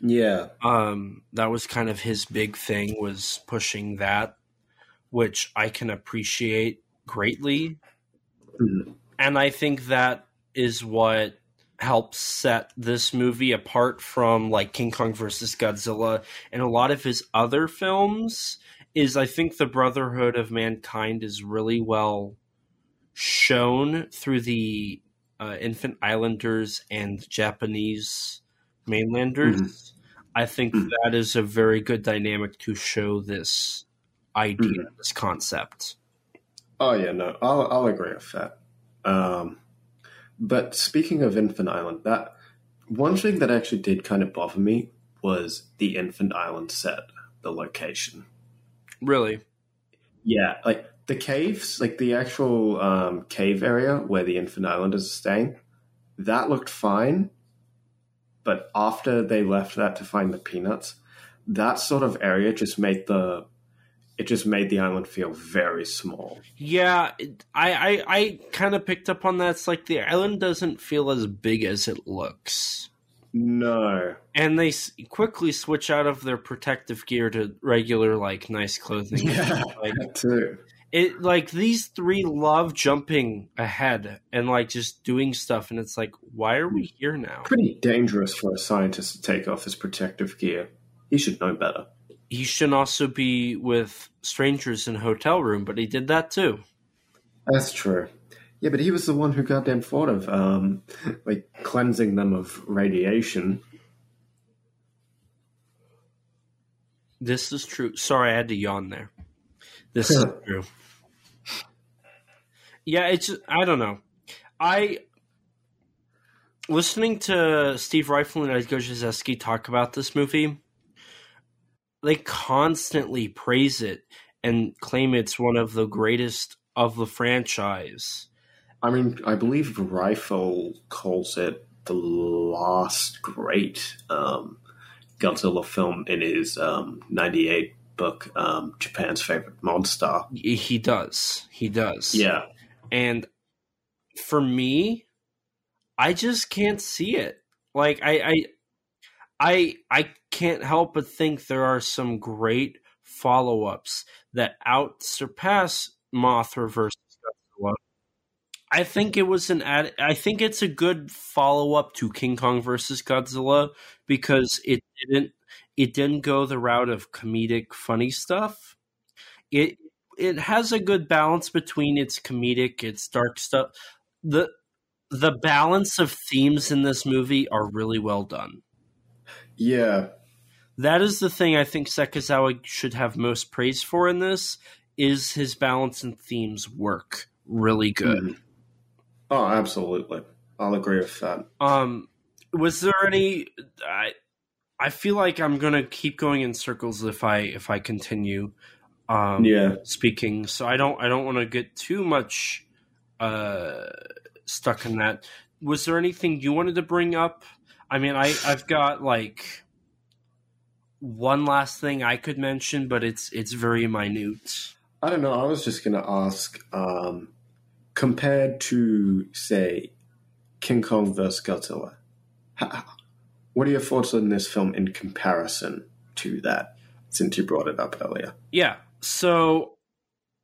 B: Yeah,
A: Um, that was kind of his big thing was pushing that, which I can appreciate greatly.
B: Mhm.
A: And I think that is what helps set this movie apart from like King Kong versus Godzilla and a lot of his other films is I think the Brotherhood of Mankind is really well shown through the uh, Infant Islanders and Japanese mainlanders. I think
B: Mhm.
A: that is a very good dynamic to show this idea, this concept.
B: Oh yeah, no, I'll I'll agree with that. Um, but speaking of Infant Island, that one thing that actually did kind of bother me was the Infant Island set, the location.
A: Really?
B: Yeah, like the caves, like the actual um, cave area where the Infant Islanders are staying, that looked fine. But after they left that to find the peanuts, that sort of area just made the it just made the island feel very small.
A: Yeah, I I, I kind of picked up on that. It's like the island doesn't feel as big as it looks.
B: No,
A: And they s- quickly switch out of their protective gear to regular, like, nice clothing. *laughs*
B: Yeah. *laughs*
A: Like,
B: that too.
A: it like these three love jumping ahead and like just doing stuff and it's like why are we hmm. here now
B: Pretty dangerous for a scientist to take off his protective gear. He should know better.
A: He shouldn't also be with strangers in a hotel room but he did that too.
B: That's true. Yeah, but he was the one who goddamn thought of um, like cleansing them of radiation.
A: this is true. Sorry i had to yawn there. This is *laughs* true. Yeah it's i don't know. I listening to steve Ryfle and Ed Godziszewski talk about this movie they constantly praise it and claim it's one of the greatest of the franchise
B: I mean, I believe Ryfle calls it the last great um, Godzilla film in his um, 98 book, um, Japan's Favorite Monster.
A: he does he does
B: Yeah.
A: and for me i just can't see it like i i i, I can't help but think there are some great follow-ups that out surpass mothra versus godzilla i think it was an ad i think it's a good follow-up to king kong versus godzilla because it didn't it didn't go the route of comedic funny stuff it it has a good balance between its comedic, its dark stuff. the The balance of themes in this movie are really well done.
B: Yeah.
A: That is the thing I think Sekizawa should have most praise for in this is his balance and themes work really good.
B: Mhm. Oh, absolutely. I'll agree with that.
A: Um, was there any? I I feel like I'm gonna keep going in circles if I if I continue. Um,
B: Yeah.
A: speaking, so I don't I don't want to get too much uh, stuck in that. Was there anything you wanted to bring up? I mean, I I've got like one last thing I could mention, but it's it's very minute.
B: I don't know. I was just going to ask um, compared to, say, King Kong vs. Godzilla, how, what are your thoughts on this film in comparison to that, since you brought it up earlier?
A: Yeah. So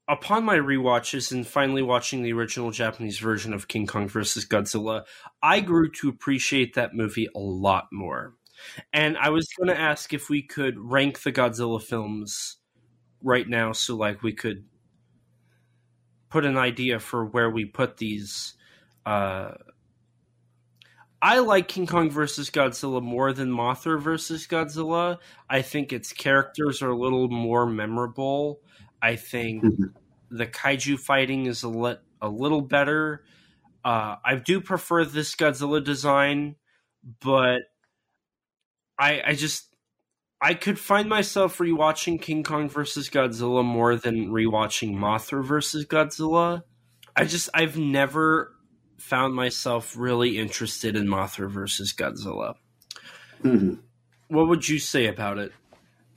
A: upon my rewatches and finally watching the original Japanese version of King Kong vs. Godzilla, I grew to appreciate that movie a lot more. And I was going to ask if we could rank the Godzilla films right now so like we could put an idea for where we put these uh I like King Kong versus Godzilla more than Mothra versus Godzilla. I think its characters are a little more memorable. I think mm-hmm. the kaiju fighting is a, li- a little better. Uh, I do prefer this Godzilla design, but I I just I could find myself rewatching King Kong versus Godzilla more than rewatching Mothra versus Godzilla. I just I've never found myself really interested in Mothra versus Godzilla. Mm-hmm. What would you say about it?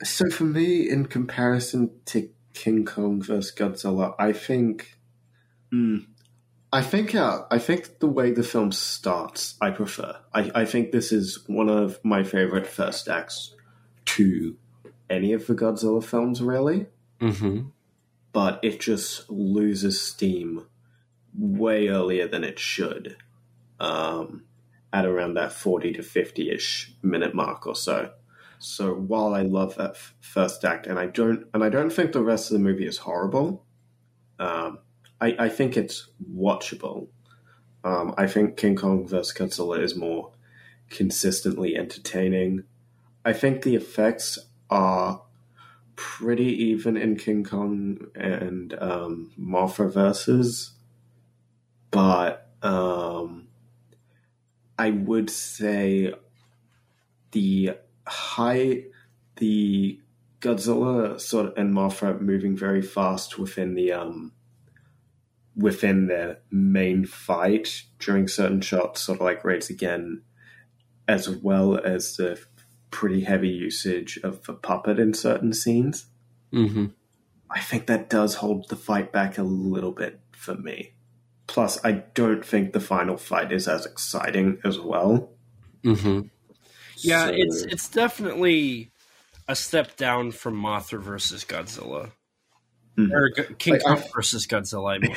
B: So for me, in comparison to King Kong versus Godzilla, I think, mm, I think, uh, I think the way the film starts, I prefer. I, I think this is one of my favorite first acts to any of the Godzilla films, really. Mm-hmm. But it just loses steam way earlier than it should, um, at around that 40 to 50 ish minute mark or so. So while I love that f- first act, and I don't, and I don't think the rest of the movie is horrible, um, I, I, think it's watchable. Um, I think King Kong vs. Godzilla is more consistently entertaining. I think the effects are pretty even in King Kong and um, versus but um, I would say the high, the Godzilla sort of and Mothra moving very fast within the um, within the main fight during certain shots, sort of like Raids Again, as well as the pretty heavy usage of the puppet in certain scenes. Mm-hmm. I think that does hold the fight back a little bit for me. Plus, I don't think the final fight is as exciting as well.
A: Mm-hmm. Yeah, so... it's it's definitely a step down from Mothra versus Godzilla. Mm. Or King like, Kong versus Godzilla.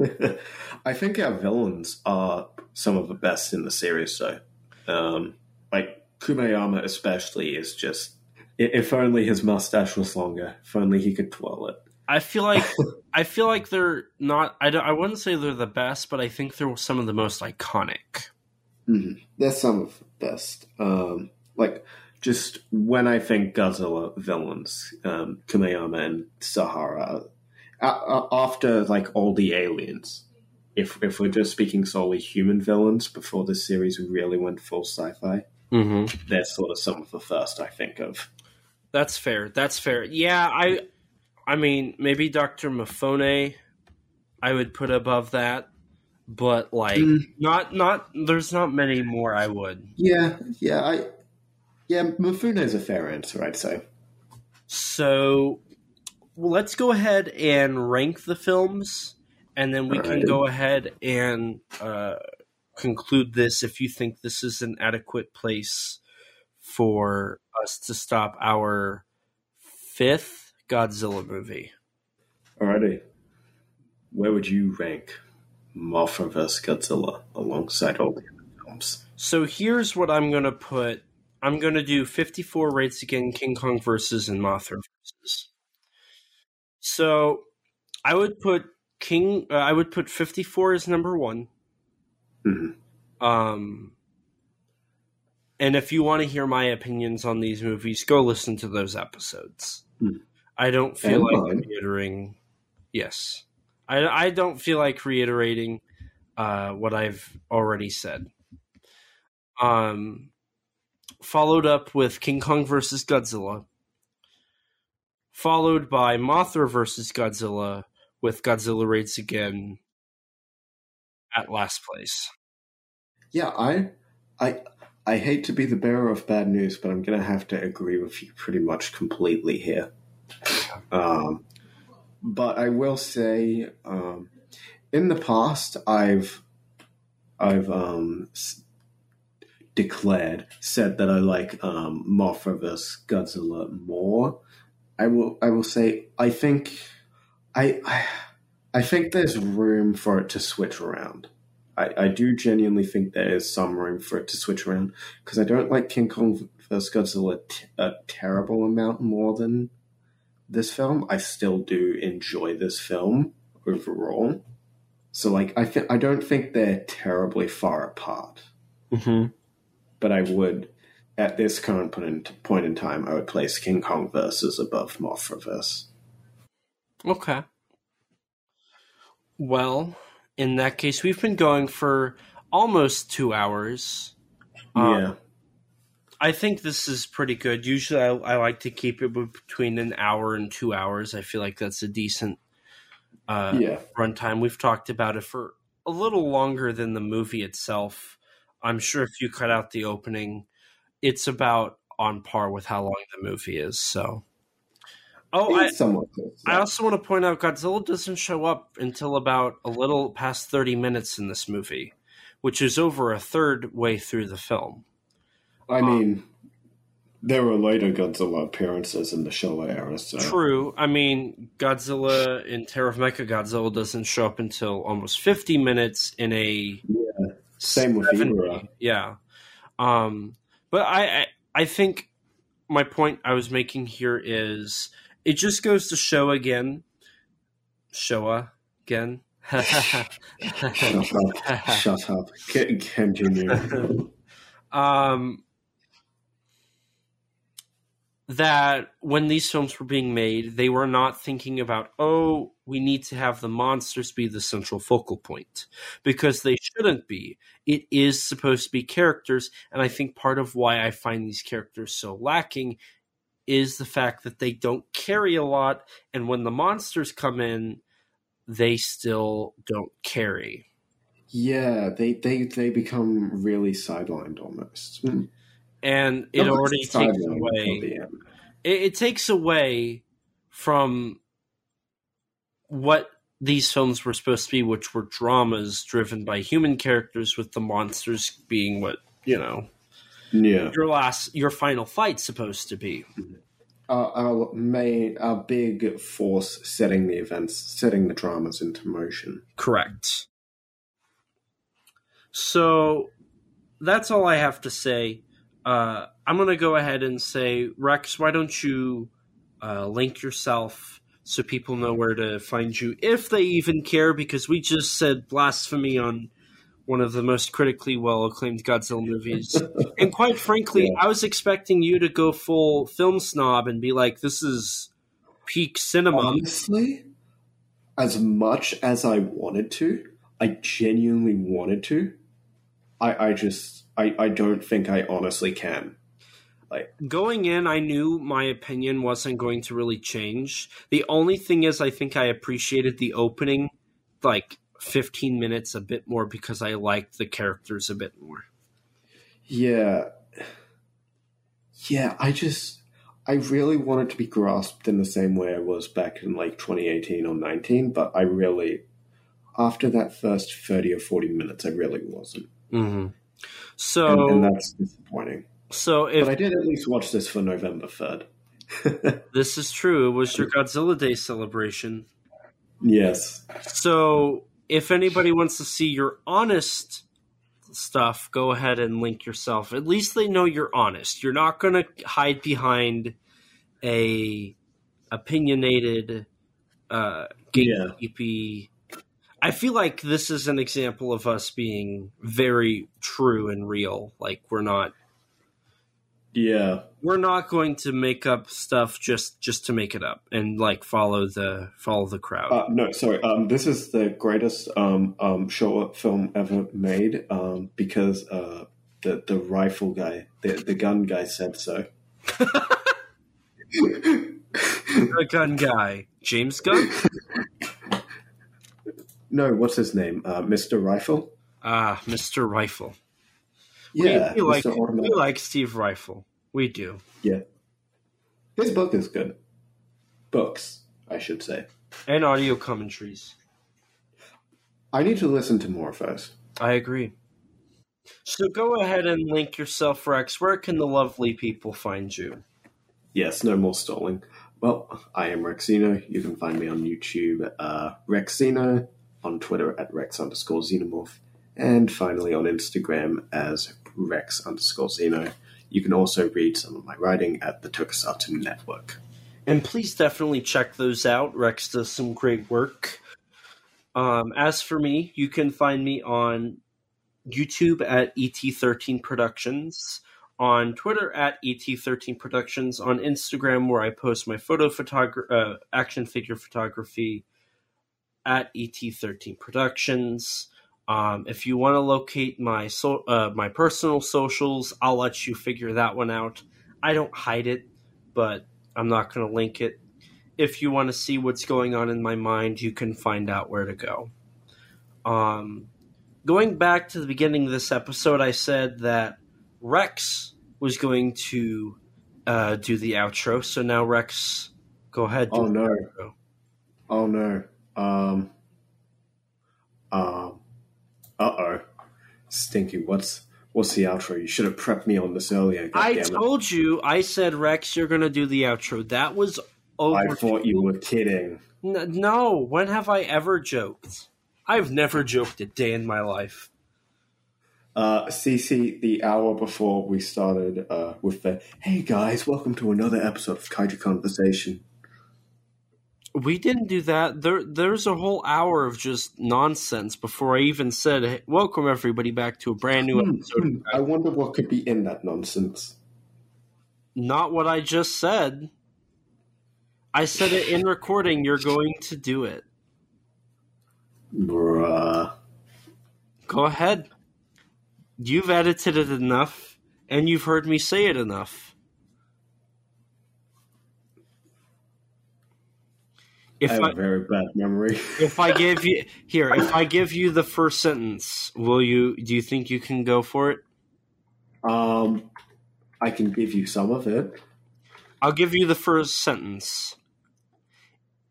B: I, *laughs* I think our villains are some of the best in the series, So, Um, like Kumayama, especially, is just. If only his mustache was longer. If only he could twirl it.
A: I feel like *laughs* I feel like they're not. I don't. I wouldn't say they're the best, but I think they're some of the most iconic.
B: Mm-hmm. They're some of the best. Um, like just when I think Godzilla villains, um, Kumayama and Sahara, uh, after like all the aliens. If if we're just speaking solely human villains before the series really went full sci-fi, mm-hmm. they're sort of some of the first I think of.
A: That's fair. That's fair. Yeah, I I mean, maybe Doctor Mafune, I would put above that, but like mm. not not. There's not many more. I would.
B: Yeah, yeah, I yeah. Mafune is a fair answer, I'd say.
A: So, well, let's go ahead and rank the films, and then we All can right. go ahead and uh, conclude this if you think this is an adequate place for us to stop our fifth Godzilla movie.
B: Alrighty. Where would you rank Mothra vs. Godzilla alongside all the other films?
A: So here's what I'm going to put. I'm going to do 54 Raids Again King Kong versus and Mothra versus. So I would put King. Uh, I would put 54 as number one. Mm-hmm. Um, and if you want to hear my opinions on these movies, go listen to those episodes. Mm. I don't feel and like mine. reiterating. Yes, I, I don't feel like reiterating uh, what I've already said. Um, followed up with King Kong versus Godzilla, followed by Mothra versus Godzilla with Godzilla Raids Again at last place.
B: Yeah, I, I, I hate to be the bearer of bad news, but I'm going to have to agree with you pretty much completely here. Um, but I will say, um, in the past, I've I've um, s- declared said that I like um, Mothra vs Godzilla more. I will I will say I think I, I I think there's room for it to switch around. I, I do genuinely think there is some room for it to switch around because I don't like King Kong vs Godzilla t- a terrible amount more than this film. I still do enjoy this film overall. So like I th- I don't think they're terribly far apart.
A: Mm-hmm.
B: But I would at this current point in, point in time I would place King Kong versus above Mothra verse.
A: Okay. Well, in that case, we've been going for almost two hours. Um,
B: yeah.
A: I think this is pretty good. Usually, I, I, like to keep it between an hour and two hours. I feel like that's a decent uh,
B: yeah.
A: runtime. We've talked about it for a little longer than the movie itself. I'm sure if you cut out the opening, it's about on par with how long the movie is. So, oh, I, I also want to point out Godzilla doesn't show up until about a little past 30 minutes in this movie, which is over a third way through the film.
B: I mean, there were later Godzilla appearances in the Showa era. So.
A: True. I mean, Godzilla in Terror of Mecha Godzilla doesn't show up until almost 50 minutes in a.
B: Yeah. Same with 70,
A: Yeah. Um, but I, I, I think my point I was making here is it just goes to show again. Showa again.
B: Shut up. Shut up. Continue. *laughs*
A: um, that when these films were being made, they were not thinking about, oh, we need to have the monsters be the central focal point because they shouldn't be. It is supposed to be characters. And I think part of why I find these characters so lacking is the fact that they don't carry a lot. And when the monsters come in, they still don't carry.
B: Yeah, they, they, they become really sidelined almost hmm.
A: And it no, already takes away it, it, takes away from what these films were supposed to be which were dramas driven by human characters with the monsters being what you know
B: yeah.
A: your last your final fight supposed to be.
B: Uh, our main our big force setting the events setting the dramas into motion.
A: Correct. So that's all i have to say uh, I'm going to go ahead and say, Rex, why don't you uh, link yourself so people know where to find you, if they even care, because we just said blasphemy on one of the most critically well acclaimed Godzilla movies. *laughs* and quite frankly, yeah. I was expecting you to go full film snob and be like, this is peak cinema.
B: Honestly, as much as I wanted to, I genuinely wanted to, I, I just I, I don't think I honestly can. Like
A: going in, I knew my opinion wasn't going to really change. The only thing is, I think I appreciated the opening, like fifteen minutes, a bit more because I liked the characters a bit more.
B: Yeah, yeah. I just, I really wanted to be grasped in the same way I was back in like 2018 or 19, but I really, after that first 30 or 40 minutes, I really wasn't.
A: Mm-hmm. So
B: and, and, that's disappointing.
A: So if
B: but I did at least watch this for November third. *laughs*
A: this is true. It was your Godzilla Day celebration.
B: Yes.
A: So if anybody wants to see your honest stuff, go ahead and link yourself. At least they know you're honest. You're not going to hide behind a opinionated, uh, gatekeepy. I feel like this is an example of us being very true and real. Like we're not
B: yeah.
A: we're not going to make up stuff just just to make it up and like follow the follow the crowd.
B: Uh, no sorry. Um, this is the greatest um, um, Showa film ever made um, because uh, the the rifle guy the, the gun guy said so. *laughs*
A: The gun guy. James gunn *laughs*
B: no, what's his name? Uh, Mr. Ryfle?
A: Ah, Mr. Ryfle.
B: Yeah.
A: We, we like, we like Steve Ryfle. We do.
B: Yeah. His book is good. Books, I should say.
A: And audio commentaries.
B: I need to listen to more first.
A: I agree. So go ahead and link yourself, Rex. Where can the lovely people find you?
B: Yes, no more stalling. well, I am Rexino. You can find me on YouTube, uh, Rexino, on Twitter at Rex underscore Xenomorph, and finally on Instagram as Rex underscore Xeno. You can also read some of my writing at the Tokusatsu Network.
A: And please definitely check those out. Rex does some great work. Um, as for me, you can find me on YouTube at ET13 Productions, on Twitter at ET13 Productions, on Instagram where I post my photo photography, uh, action figure photography at ET13 Productions. Um, if you want to locate my so, uh, my personal socials, I'll let you figure that one out. I don't hide it, but I'm not going to link it. If you want to see what's going on in my mind, you can find out where to go. Um, going back to the beginning of this episode, I said that Rex was going to uh, do the outro. So now, Rex, go ahead.
B: Oh no! Oh no! Um. Um. Uh oh. Stinky. What's what's the outro? You should have prepped me on this earlier.
A: I told you. I said Rex, you're going to do the outro. That was over.
B: I thought you were kidding.
A: No. When have I ever joked? I've never joked a day in my life.
B: Uh, CC, the hour before we started uh, with the "Hey guys, welcome to another episode of Kaiju Conversation."
A: We didn't do that. There, there's a whole hour of just nonsense before I even said, hey, "Welcome everybody back to a brand new
B: Hmm,
A: episode."
B: hmm. I wonder what could be in that nonsense.
A: Not what I just said. I said it in recording. You're going to do it.
B: Bruh.
A: Go ahead. You've edited it enough, and you've heard me say it enough. If
B: I have
A: I,
B: a very bad memory.
A: if I *laughs* give you here, if I give you the first sentence, will you? Do you think you can go for it?
B: um, I can give you some of it.
A: I'll give you the first sentence.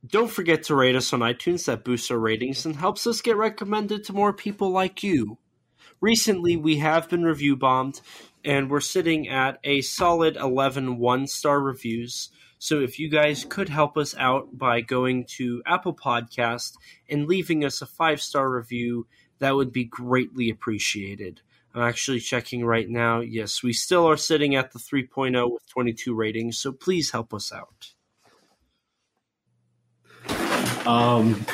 A: Don't forget to rate us on iTunes. That boosts our ratings and helps us get recommended to more people like you. Recently, we have been review bombed, and we're sitting at a solid 11 one star reviews. So, if you guys could help us out by going to Apple Podcast and leaving us a five star review, that would be greatly appreciated. I'm actually checking right now. Yes, we still are sitting at the 3.0 with 22 ratings, so please help us out.
B: Um,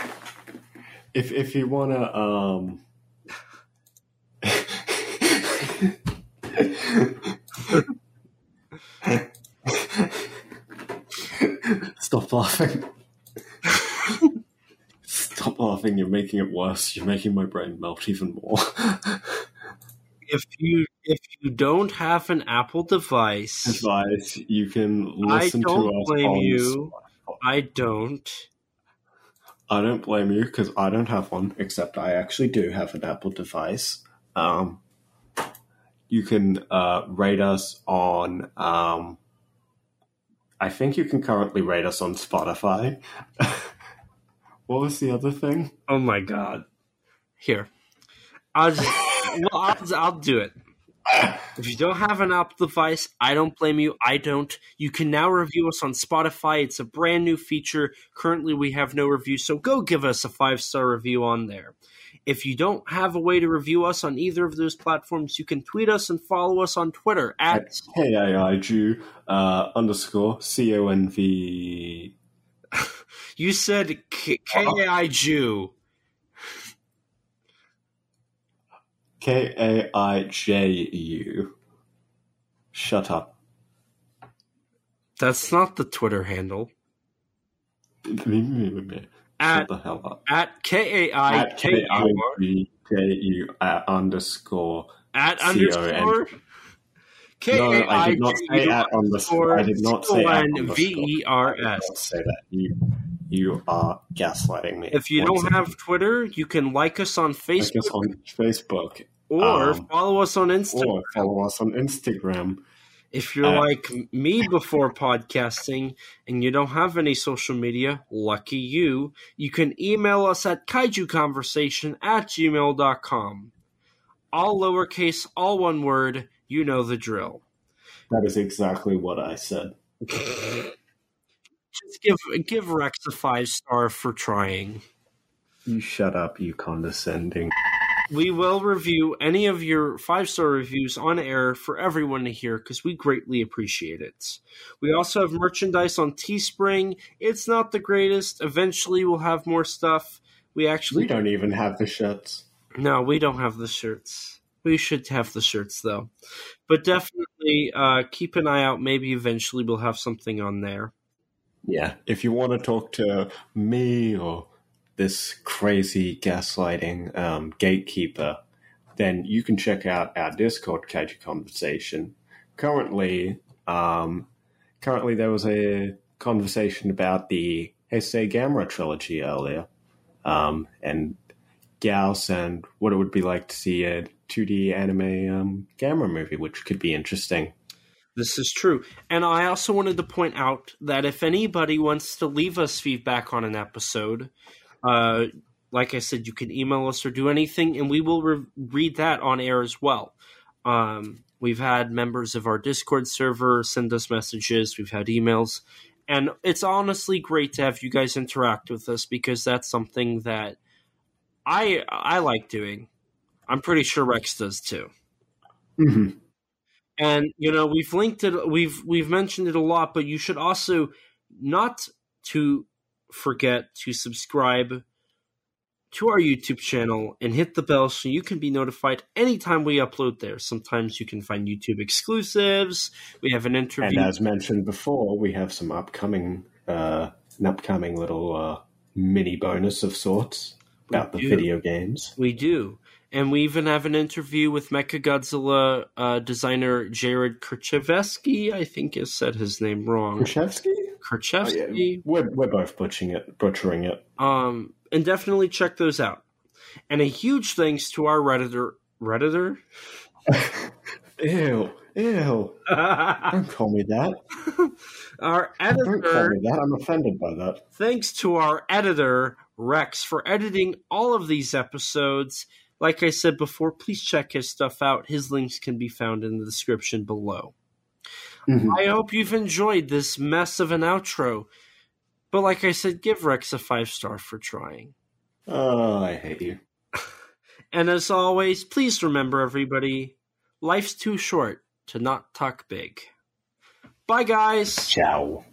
B: if if you wanna um. *laughs* *laughs* Stop laughing. Stop laughing. You're making it worse. You're making my brain melt even more.
A: If you if you don't have an Apple device,
B: Advice: You can listen to I
A: don't
B: us
A: blame you.
B: Spotify.
A: I don't.
B: I don't blame you because I don't have one, except I actually do have an Apple device. Um, you can uh, rate us on. Um, I think you can currently rate us on Spotify. *laughs* what was the other thing?
A: Oh my god! Here, I'll just, well, I'll, I'll do it. If you don't have an Apple device, I don't blame you. I don't. You can now review us on Spotify. It's a brand new feature. Currently, we have no review, so go give us a five star review on there. If you don't have a way to review us on either of those platforms, you can tweet us and follow us on Twitter at
B: KAIJU uh, underscore C O N V. *laughs*
A: You said K- KAI
B: K A I J U. Shut up.
A: That's not the Twitter handle. At
B: the hell up.
A: at K A I K
B: K I
A: U R
B: K U underscore.
A: at underscore K A
B: I
A: I
B: did not say at underscore. I did not say at.
A: V E R
B: I did not
A: S.
B: say that. You, you are gaslighting me.
A: If you don't have Twitter, you can like us on
B: like
A: Facebook
B: us on Facebook
A: or
B: um,
A: follow us on Instagram.
B: or follow us on Instagram.
A: If you're
B: uh,
A: like me before podcasting and you don't have any social media, lucky you, you can email us at kaijuconversation at gmail.com. All lowercase, all one word, you know the drill.
B: That is exactly what I said. *laughs*
A: just give give Rex a five star for trying.
B: You shut up, you condescending.
A: We will review any of your five star reviews on air for everyone to hear because we greatly appreciate it. We also have merchandise on Teespring. It's not the greatest. Eventually, we'll have more stuff. We actually
B: We don't even have the shirts.
A: no, we don't have the shirts. We should have the shirts though, but definitely uh, keep an eye out. Maybe eventually we'll have something on there.
B: Yeah. If you want to talk to me or this crazy gaslighting um, gatekeeper, then you can check out our Discord Kaiju Conversation. Currently, um, currently there was a conversation about the Heisei trilogy earlier, um, and Gauss and what it would be like to see a 2D anime um, movie, which could be interesting.
A: This is true. And I also wanted to point out that if anybody wants to leave us feedback on an episode, uh, like I said, you can email us or do anything, and we will re- read that on air as well. Um, we've had members of our Discord server send us messages, we've had emails, and it's honestly great to have you guys interact with us because that's something that I I like doing. I'm pretty sure Rex does too
B: Mm-hmm.
A: and you know we've linked it we've we've mentioned it a lot but you should also not to forget to subscribe to our youtube channel and hit the bell so you can be notified anytime we upload there sometimes you can find youtube exclusives we have an interview.
B: And as mentioned before, we have some upcoming, uh, an upcoming little uh, mini bonus of sorts about the
A: do.
B: video games.
A: we do and we even have an interview with Mechagodzilla uh, designer Jared Krichevsky. I think I said his name wrong.
B: Krzyzewski? Oh, yeah. We're, we're both butchering it. Butchering it.
A: Um, and definitely check those out. And a huge thanks to our redditor, redditor. *laughs*
B: Ew, ew! *laughs* Don't call me that. *laughs* our editor. Don't call me that. I'm offended by that.
A: Thanks to our editor Rex for editing all of these episodes. Like I said before, please check his stuff out. His links can be found in the description below.
B: Mhm.
A: I hope you've enjoyed this mess of an outro. But like I said, give Rex a five star for trying.
B: Oh, I hate you. *laughs*
A: And as always, please remember, everybody, life's too short to not talk big. Bye, guys.
B: Ciao.